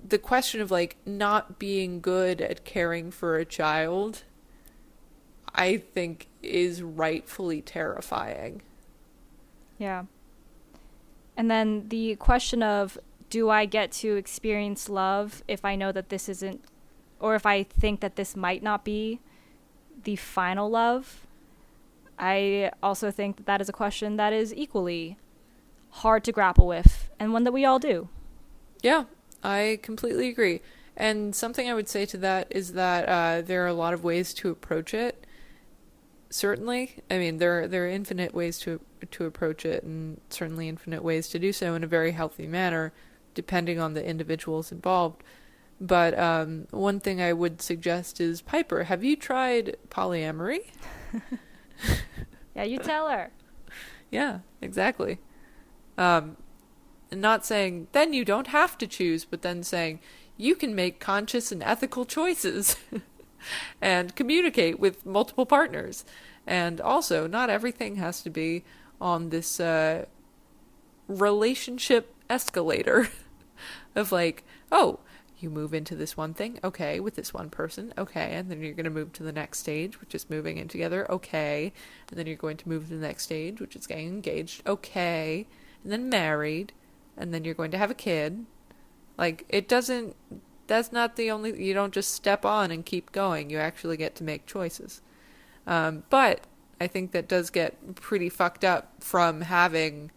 the question of like not being good at caring for a child I think is rightfully terrifying. Yeah. And then the question of do I get to experience love if I know that this isn't, or if I think that this might not be the final love? I also think that that is a question that is equally hard to grapple with and one that we all do. Yeah, I completely agree. And something I would say to that is that uh, there are a lot of ways to approach it. Certainly, I mean there there are infinite ways to to approach it, and certainly infinite ways to do so in a very healthy manner, depending on the individuals involved. But um, one thing I would suggest is Piper. Have you tried polyamory? Yeah, you tell her. Yeah, exactly. Um, not saying then you don't have to choose, but then saying you can make conscious and ethical choices and communicate with multiple partners. And also, not everything has to be on this uh, relationship escalator of like, oh, you move into this one thing, okay, with this one person, okay, and then you're going to move to the next stage, which is moving in together, okay, and then you're going to move to the next stage, which is getting engaged, okay, and then married, and then you're going to have a kid. Like, it doesn't, that's not the only, you don't just step on and keep going, you actually get to make choices. Um, but I think that does get pretty fucked up from having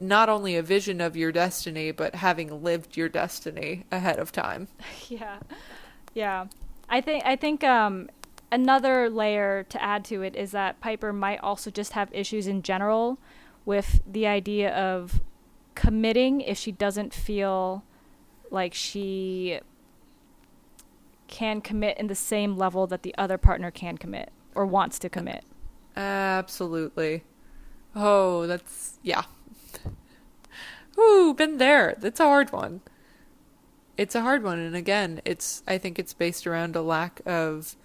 not only a vision of your destiny, but having lived your destiny ahead of time. yeah. Yeah. I think I think um another layer to add to it is that Piper might also just have issues in general with the idea of committing if she doesn't feel like she can commit in the same level that the other partner can commit or wants to commit. Absolutely. Oh, that's yeah. Ooh, been there. That's a hard one. It's a hard one, and again, it's I think it's based around a lack of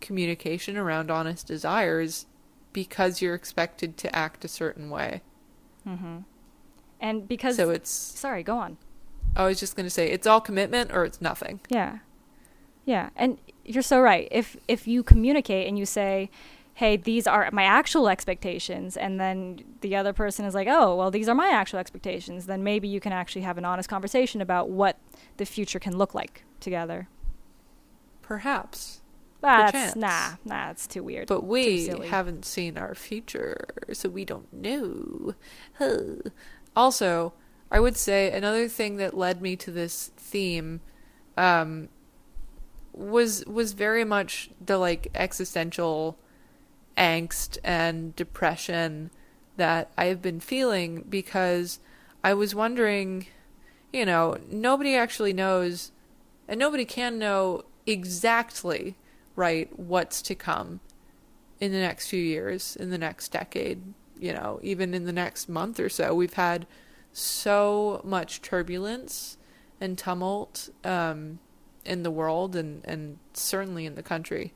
communication around honest desires because you're expected to act a certain way. Mm-hmm. And because So it's sorry, go on. I was just going to say it's all commitment or it's nothing. Yeah. Yeah, and you're so right. If if you communicate and you say, "Hey, these are my actual expectations," and then the other person is like, "Oh, well, these are my actual expectations," then maybe you can actually have an honest conversation about what the future can look like together. Perhaps. Perchance. that's nah, nah, it's too weird. But we haven't seen our future, so we don't know. Huh. Also, I would say another thing that led me to this theme um, was was very much the like existential angst and depression that I have been feeling because I was wondering, you know, nobody actually knows, and nobody can know exactly, right, what's to come in the next few years, in the next decade, you know, even in the next month or so. We've had so much turbulence and tumult um, in the world and, and certainly in the country.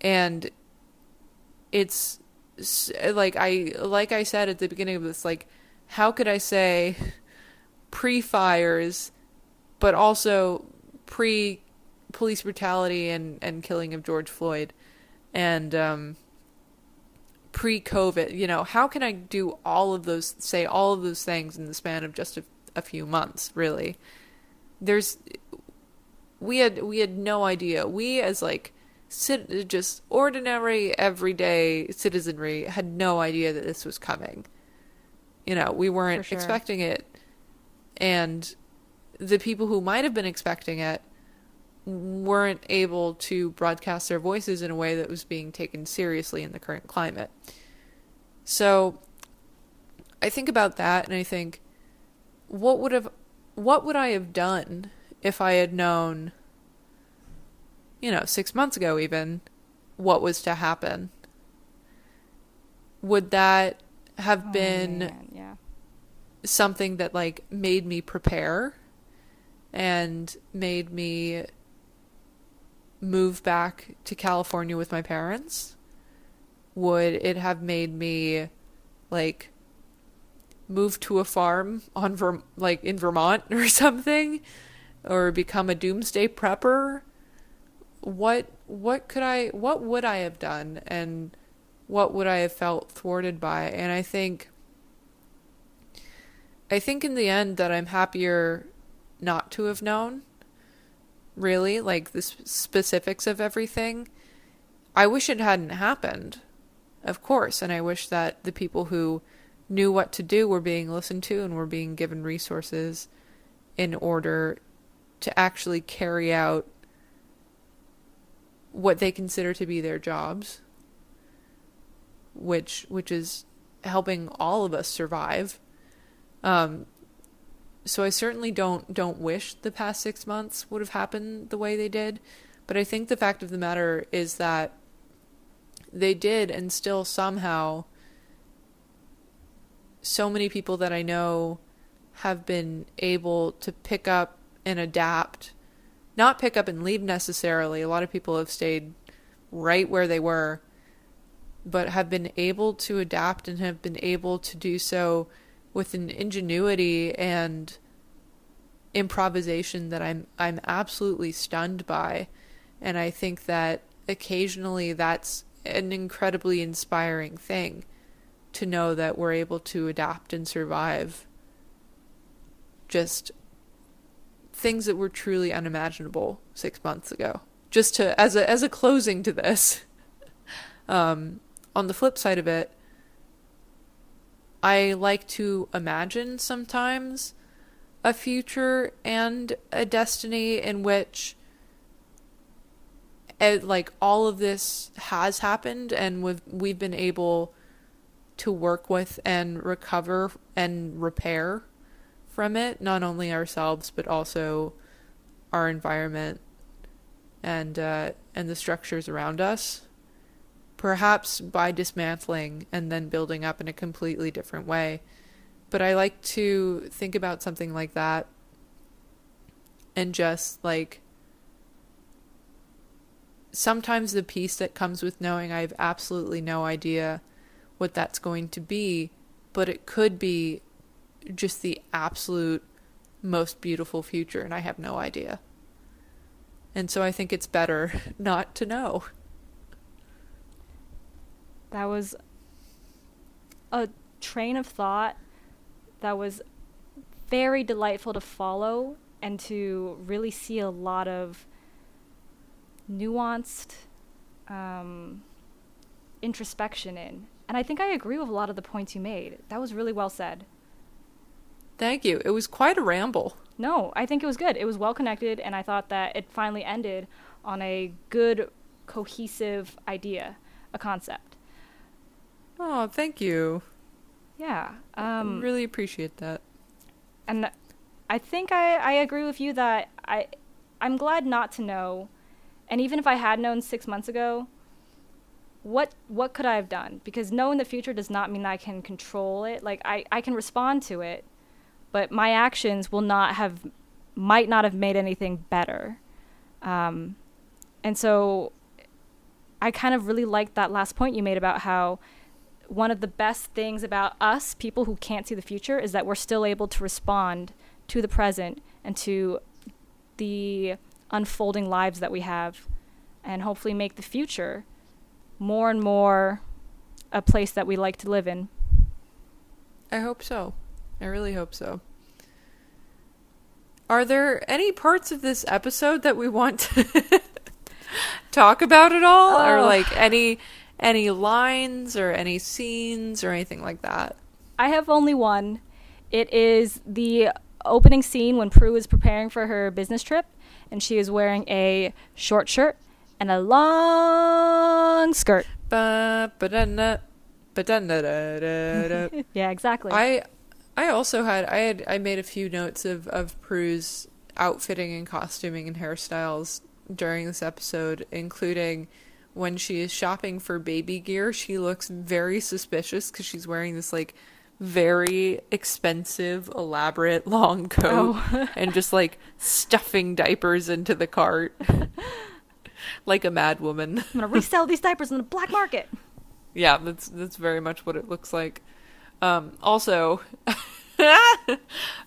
And it's like I like I said at the beginning of this like how could I say pre fires but also pre police brutality and and killing of George Floyd and um pre COVID you know how can I do all of those say all of those things in the span of just a, a few months really there's we had we had no idea we as like cit- just ordinary, everyday citizenry had no idea that this was coming. You know, we weren't sure. expecting it. And the people who might have been expecting it weren't able to broadcast their voices in a way that was being taken seriously in the current climate. So I think about that and I think what would have what would I have done if I had known you know, six months ago, even, what was to happen. Would that have Oh, been man, yeah. something that, like, made me prepare and made me move back to California with my parents? Would it have made me, like, move to a farm on Ver- like in Vermont or something or become a doomsday prepper what what could I what would I have done and what would I have felt thwarted by and I think I think in the end that I'm happier not to have known really like the sp- specifics of everything I wish it hadn't happened. Of course. And I wish that the people who knew what to do were being listened to and were being given resources in order to actually carry out what they consider to be their jobs which which is helping all of us survive. Um so I certainly don't don't wish the past 6 months would have happened the way they did but I think the fact of the matter is that they did and still somehow so many people that I know have been able to pick up and adapt not pick up and leave necessarily. A lot of people have stayed right where they were, but have been able to adapt and have been able to do so with an ingenuity and improvisation that I'm I'm absolutely stunned by. And I think that occasionally that's an incredibly inspiring thing to know that we're able to adapt and survive just things that were truly unimaginable six months ago. Just to as a as a closing to this. um, on the flip side of it, I like to imagine sometimes a future and a destiny in which it, like all of this has happened and we've we've been able to work with and recover and repair from it, not only ourselves but also our environment and uh, and the structures around us. Perhaps by dismantling and then building up in a completely different way. But I like to think about something like that and just like sometimes the peace that comes with knowing I have absolutely no idea what that's going to be, but it could be just the absolute most beautiful future, and I have no idea. And so I think it's better not to know. That was a train of thought that was very delightful to follow and to really see a lot of nuanced um, introspection in. And I think I agree with a lot of the points you made. That was really well said. Thank you. It was quite a ramble. No, I think it was good. It was well connected, and I thought that it finally ended on a good, cohesive idea, a concept. Oh, thank you. Yeah. Um, really appreciate that. and I think I, I agree with you that I I'm glad not to know, and even if I had known six months ago, what what could I have done? Because knowing the future does not mean I can control it. Like I, I can respond to it, but my actions will not have might not have made anything better. Um, and so I kind of really liked that last point you made about how one of the best things about us, people who can't see the future, is that we're still able to respond to the present and to the unfolding lives that we have, and hopefully make the future more and more a place that we like to live in. I hope so. I really hope so. Are there any parts of this episode that we want to talk about at all or Oh. like any any lines or any scenes or anything like that? I have only one. It is the opening scene when Prue is preparing for her business trip, and she is wearing a short shirt and a long skirt. Ba. Yeah, exactly. I I also had I had I made a few notes of of Prue's outfitting and costuming and hairstyles during this episode, including when she is shopping for baby gear. She looks very suspicious because she's wearing this like very expensive, elaborate long coat Oh. and just like stuffing diapers into the cart like a mad woman. I'm gonna resell these diapers on the black market. Yeah, that's that's very much what it looks like. Um, also,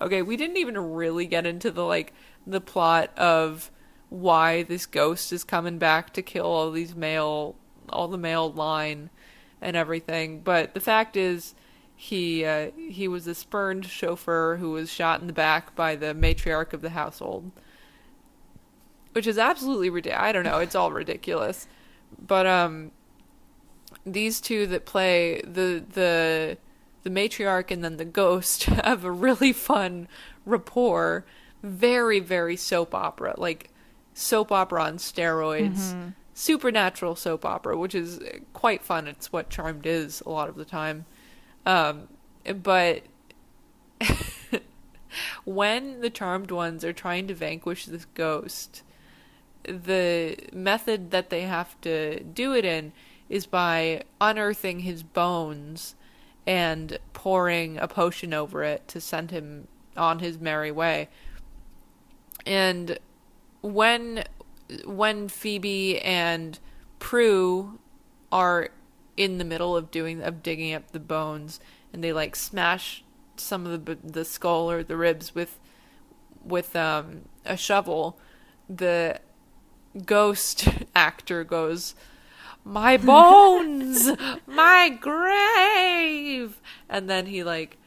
okay, we didn't even really get into the like the plot of why this ghost is coming back to kill all these male, all the male line, and everything. But the fact is, he uh, he was a spurned chauffeur who was shot in the back by the matriarch of the household, which is absolutely ridiculous. I don't know, it's all ridiculous. But um, these two that play the the the matriarch and then the ghost have a really fun rapport very very soap opera like soap opera on steroids. Supernatural soap opera which is quite fun. It's what charmed is a lot of the time. Um but when the charmed ones are trying to vanquish this ghost the method that they have to do it in is by unearthing his bones and pouring a potion over it to send him on his merry way. And when when Phoebe and Prue are in the middle of doing of digging up the bones and they like smash some of the the skull or the ribs with with um a shovel the ghost actor goes my bones! My grave! And then he like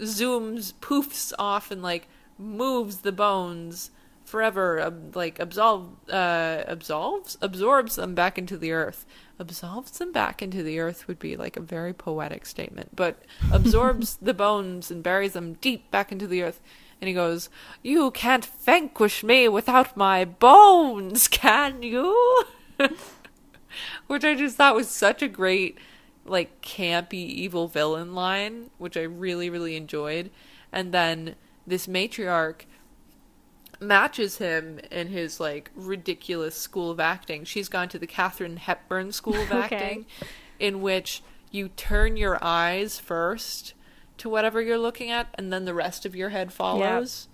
zooms poofs off and like moves the bones forever like absolve uh absolves absorbs them back into the earth. Absolves them back into the earth would be like a very poetic statement but absorbs the bones and buries them deep back into the earth. And he goes you can't vanquish me without my bones can you? Which i just thought was such a great like campy evil villain line which i really really enjoyed. And then this matriarch matches him in his like ridiculous school of acting. She's gone to the Katharine Hepburn School of Okay. Acting, in which you turn your eyes first to whatever you're looking at, and then the rest of your head follows.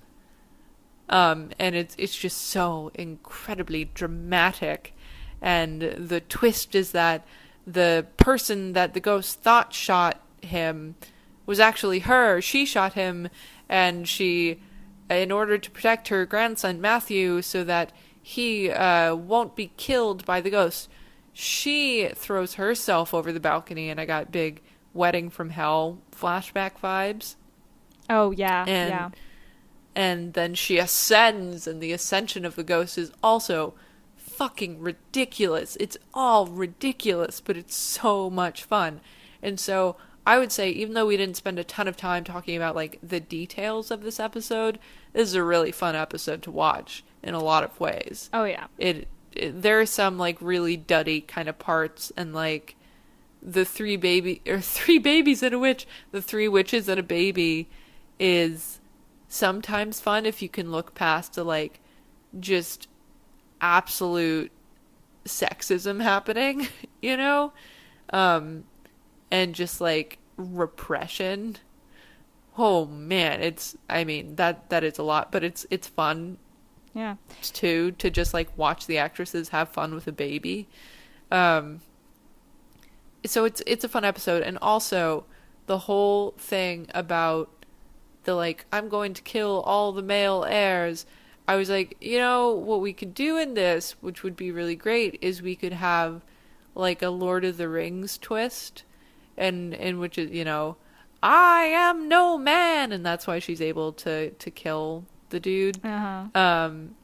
Um, and it's it's just so incredibly dramatic, and the twist is that the person that the ghost thought shot him was actually her. She shot him, and she, in order to protect her grandson Matthew, so that he uh, won't be killed by the ghost, she throws herself over the balcony, and I got big wedding from hell flashback vibes. Oh yeah, and yeah. and then she ascends and the ascension of the ghost is also fucking ridiculous. It's all ridiculous but it's so much fun. And so i would say even though we didn't spend a ton of time talking about like the details of this episode this is a really fun episode to watch in a lot of ways Oh yeah. it, it there are some like really duddy kind of parts and like the three baby or three babies and a witch, the three witches and a baby is sometimes fun if you can look past the like just absolute sexism happening, you know? Um and just like repression. Oh man, it's I mean that that is a lot, but it's it's fun Yeah. too to just like watch the actresses have fun with a baby. Um so it's it's a fun episode and also the whole thing about the like I'm going to kill all the male heirs. I was like, you know, what we could do in this, which would be really great, is we could have like a Lord of the Rings twist and in which is, you know, I am no man and that's why she's able to to kill the dude. Uh-huh. um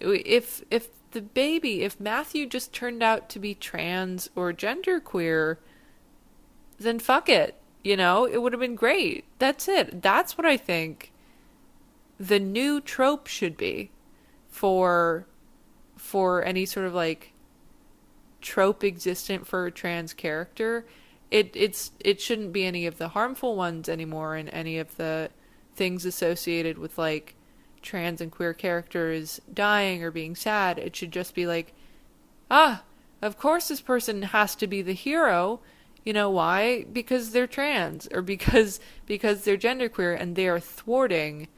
if if the baby if matthew just turned out to be trans or genderqueer then fuck it you know? It would have been great. That's it. That's what i think the new trope should be for for any sort of like trope existent for a trans character it it's it shouldn't be any of the harmful ones anymore and any of the things associated with like trans and queer characters dying or being sad. It should just be like ah of course this person has to be the hero. You know why? Because they're trans or because because they're genderqueer and they are thwarting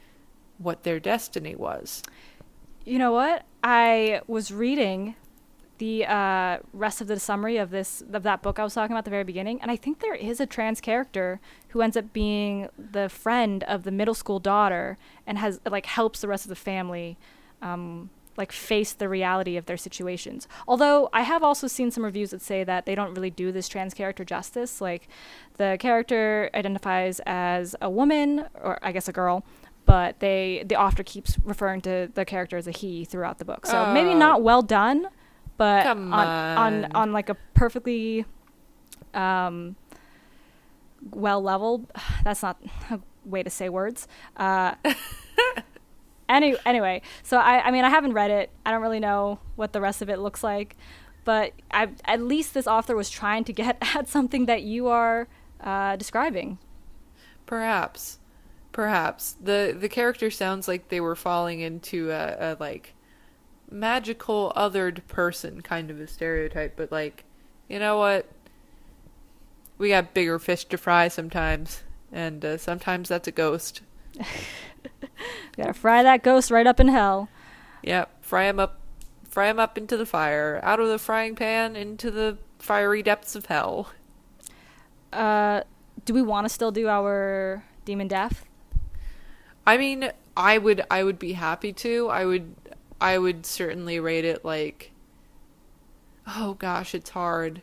what their destiny was. You know what? I was reading the uh, rest of the summary of this of that book I was talking about at the very beginning, and I think there is a trans character who ends up being the friend of the middle school daughter and has like helps the rest of the family. Um, like face the reality of their situations. Although I have also seen some reviews that say that they don't really do this trans character justice. Like the character identifies as a woman or I guess a girl, but they the author keeps referring to the character as a he throughout the book. So maybe Oh. not well done, but on, on on. like a perfectly um well leveled that's not a way to say words. Uh any, anyway, so I, I mean, I haven't read it. I don't really know what the rest of it looks like, but I, at least this author was trying to get at something that you are uh, describing. Perhaps, perhaps the the character sounds like they were falling into a, a like magical othered person kind of a stereotype, but like, you know what? We got bigger fish to fry sometimes, and uh, sometimes that's a ghost. Gotta fry that ghost right up in hell. Yep, fry him up, fry him up into the fire, out of the frying pan into the fiery depths of hell. Uh, do we want to still do our demon death? I mean, I would I would be happy to. I would I would certainly rate it like Oh gosh, it's hard.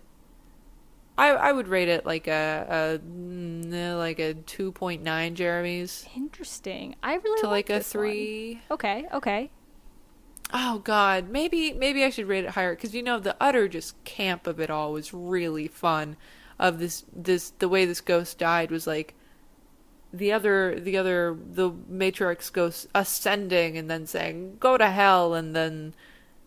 I I would rate it like a a mm, like a 2.9 Jeremy's Interesting. I really to like a this one. 3. Okay, okay. Oh god, maybe maybe I should rate it higher cuz you know the utter just camp of it all was really fun of this this the way this ghost died was like the other the other the matrix ghost ascending and then saying go to hell and then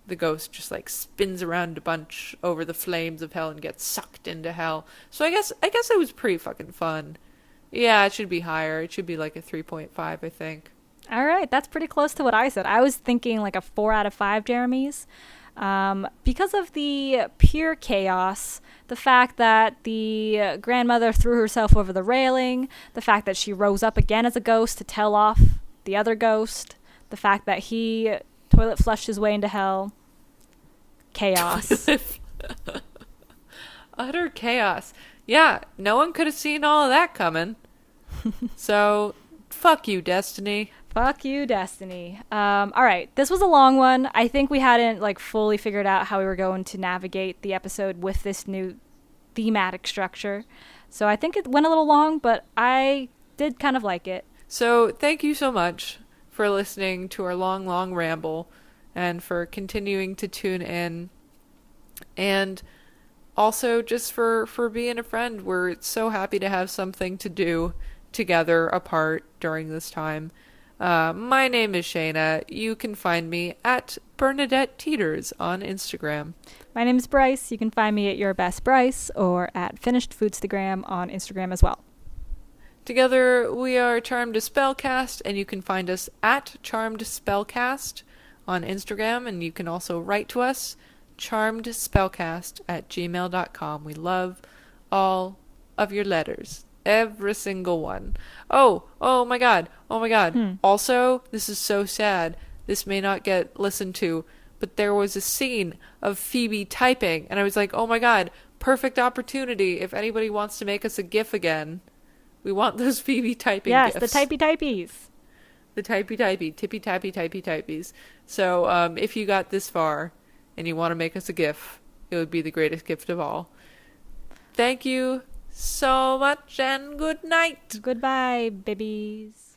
the ghost just like spins around a bunch over the flames of hell and gets sucked into hell so i guess i guess it was pretty fucking fun yeah it should be higher it should be like a 3.5 i think All right, that's pretty close to what I said. I was thinking like a four out of five Jeremy's. Um, because of the pure chaos, the fact that the grandmother threw herself over the railing, the fact that she rose up again as a ghost to tell off the other ghost, the fact that he toilet flushed his way into hell. Chaos. utter chaos yeah no one could have seen all of that coming so fuck you destiny Fuck you, Destiny. Um, all right, this was a long one. I think we hadn't like fully figured out how we were going to navigate the episode with this new thematic structure. So I think it went a little long, but I did kind of like it. So, thank you so much for listening to our long, long ramble and for continuing to tune in. And also just for for being a friend. We're so happy to have something to do together apart during this time. Uh, my name is Shayna. You can find me at Bernadette Teeters on Instagram. My name is Bryce. You can find me at Your Best Bryce or at Finished Foodstagram on Instagram as well. Together, we are Charmed Spellcast, and you can find us at Charmed Spellcast on Instagram, and you can also write to us, charmedspellcast at gmail.com. We love all of your letters. Every single one. Oh, oh my god, oh my god. Also, this is so sad. This may not get listened to, but there was a scene of Phoebe typing, and I was like, oh my god, perfect opportunity if anybody wants to make us a GIF again. We want those Phoebe typing yes, GIFs. the typey typies. The typey typey, tippy tappy typey typies. So um, if you got this far and you want to make us a GIF, it would be the greatest gift of all. Thank you so much and good night. Goodbye, babies.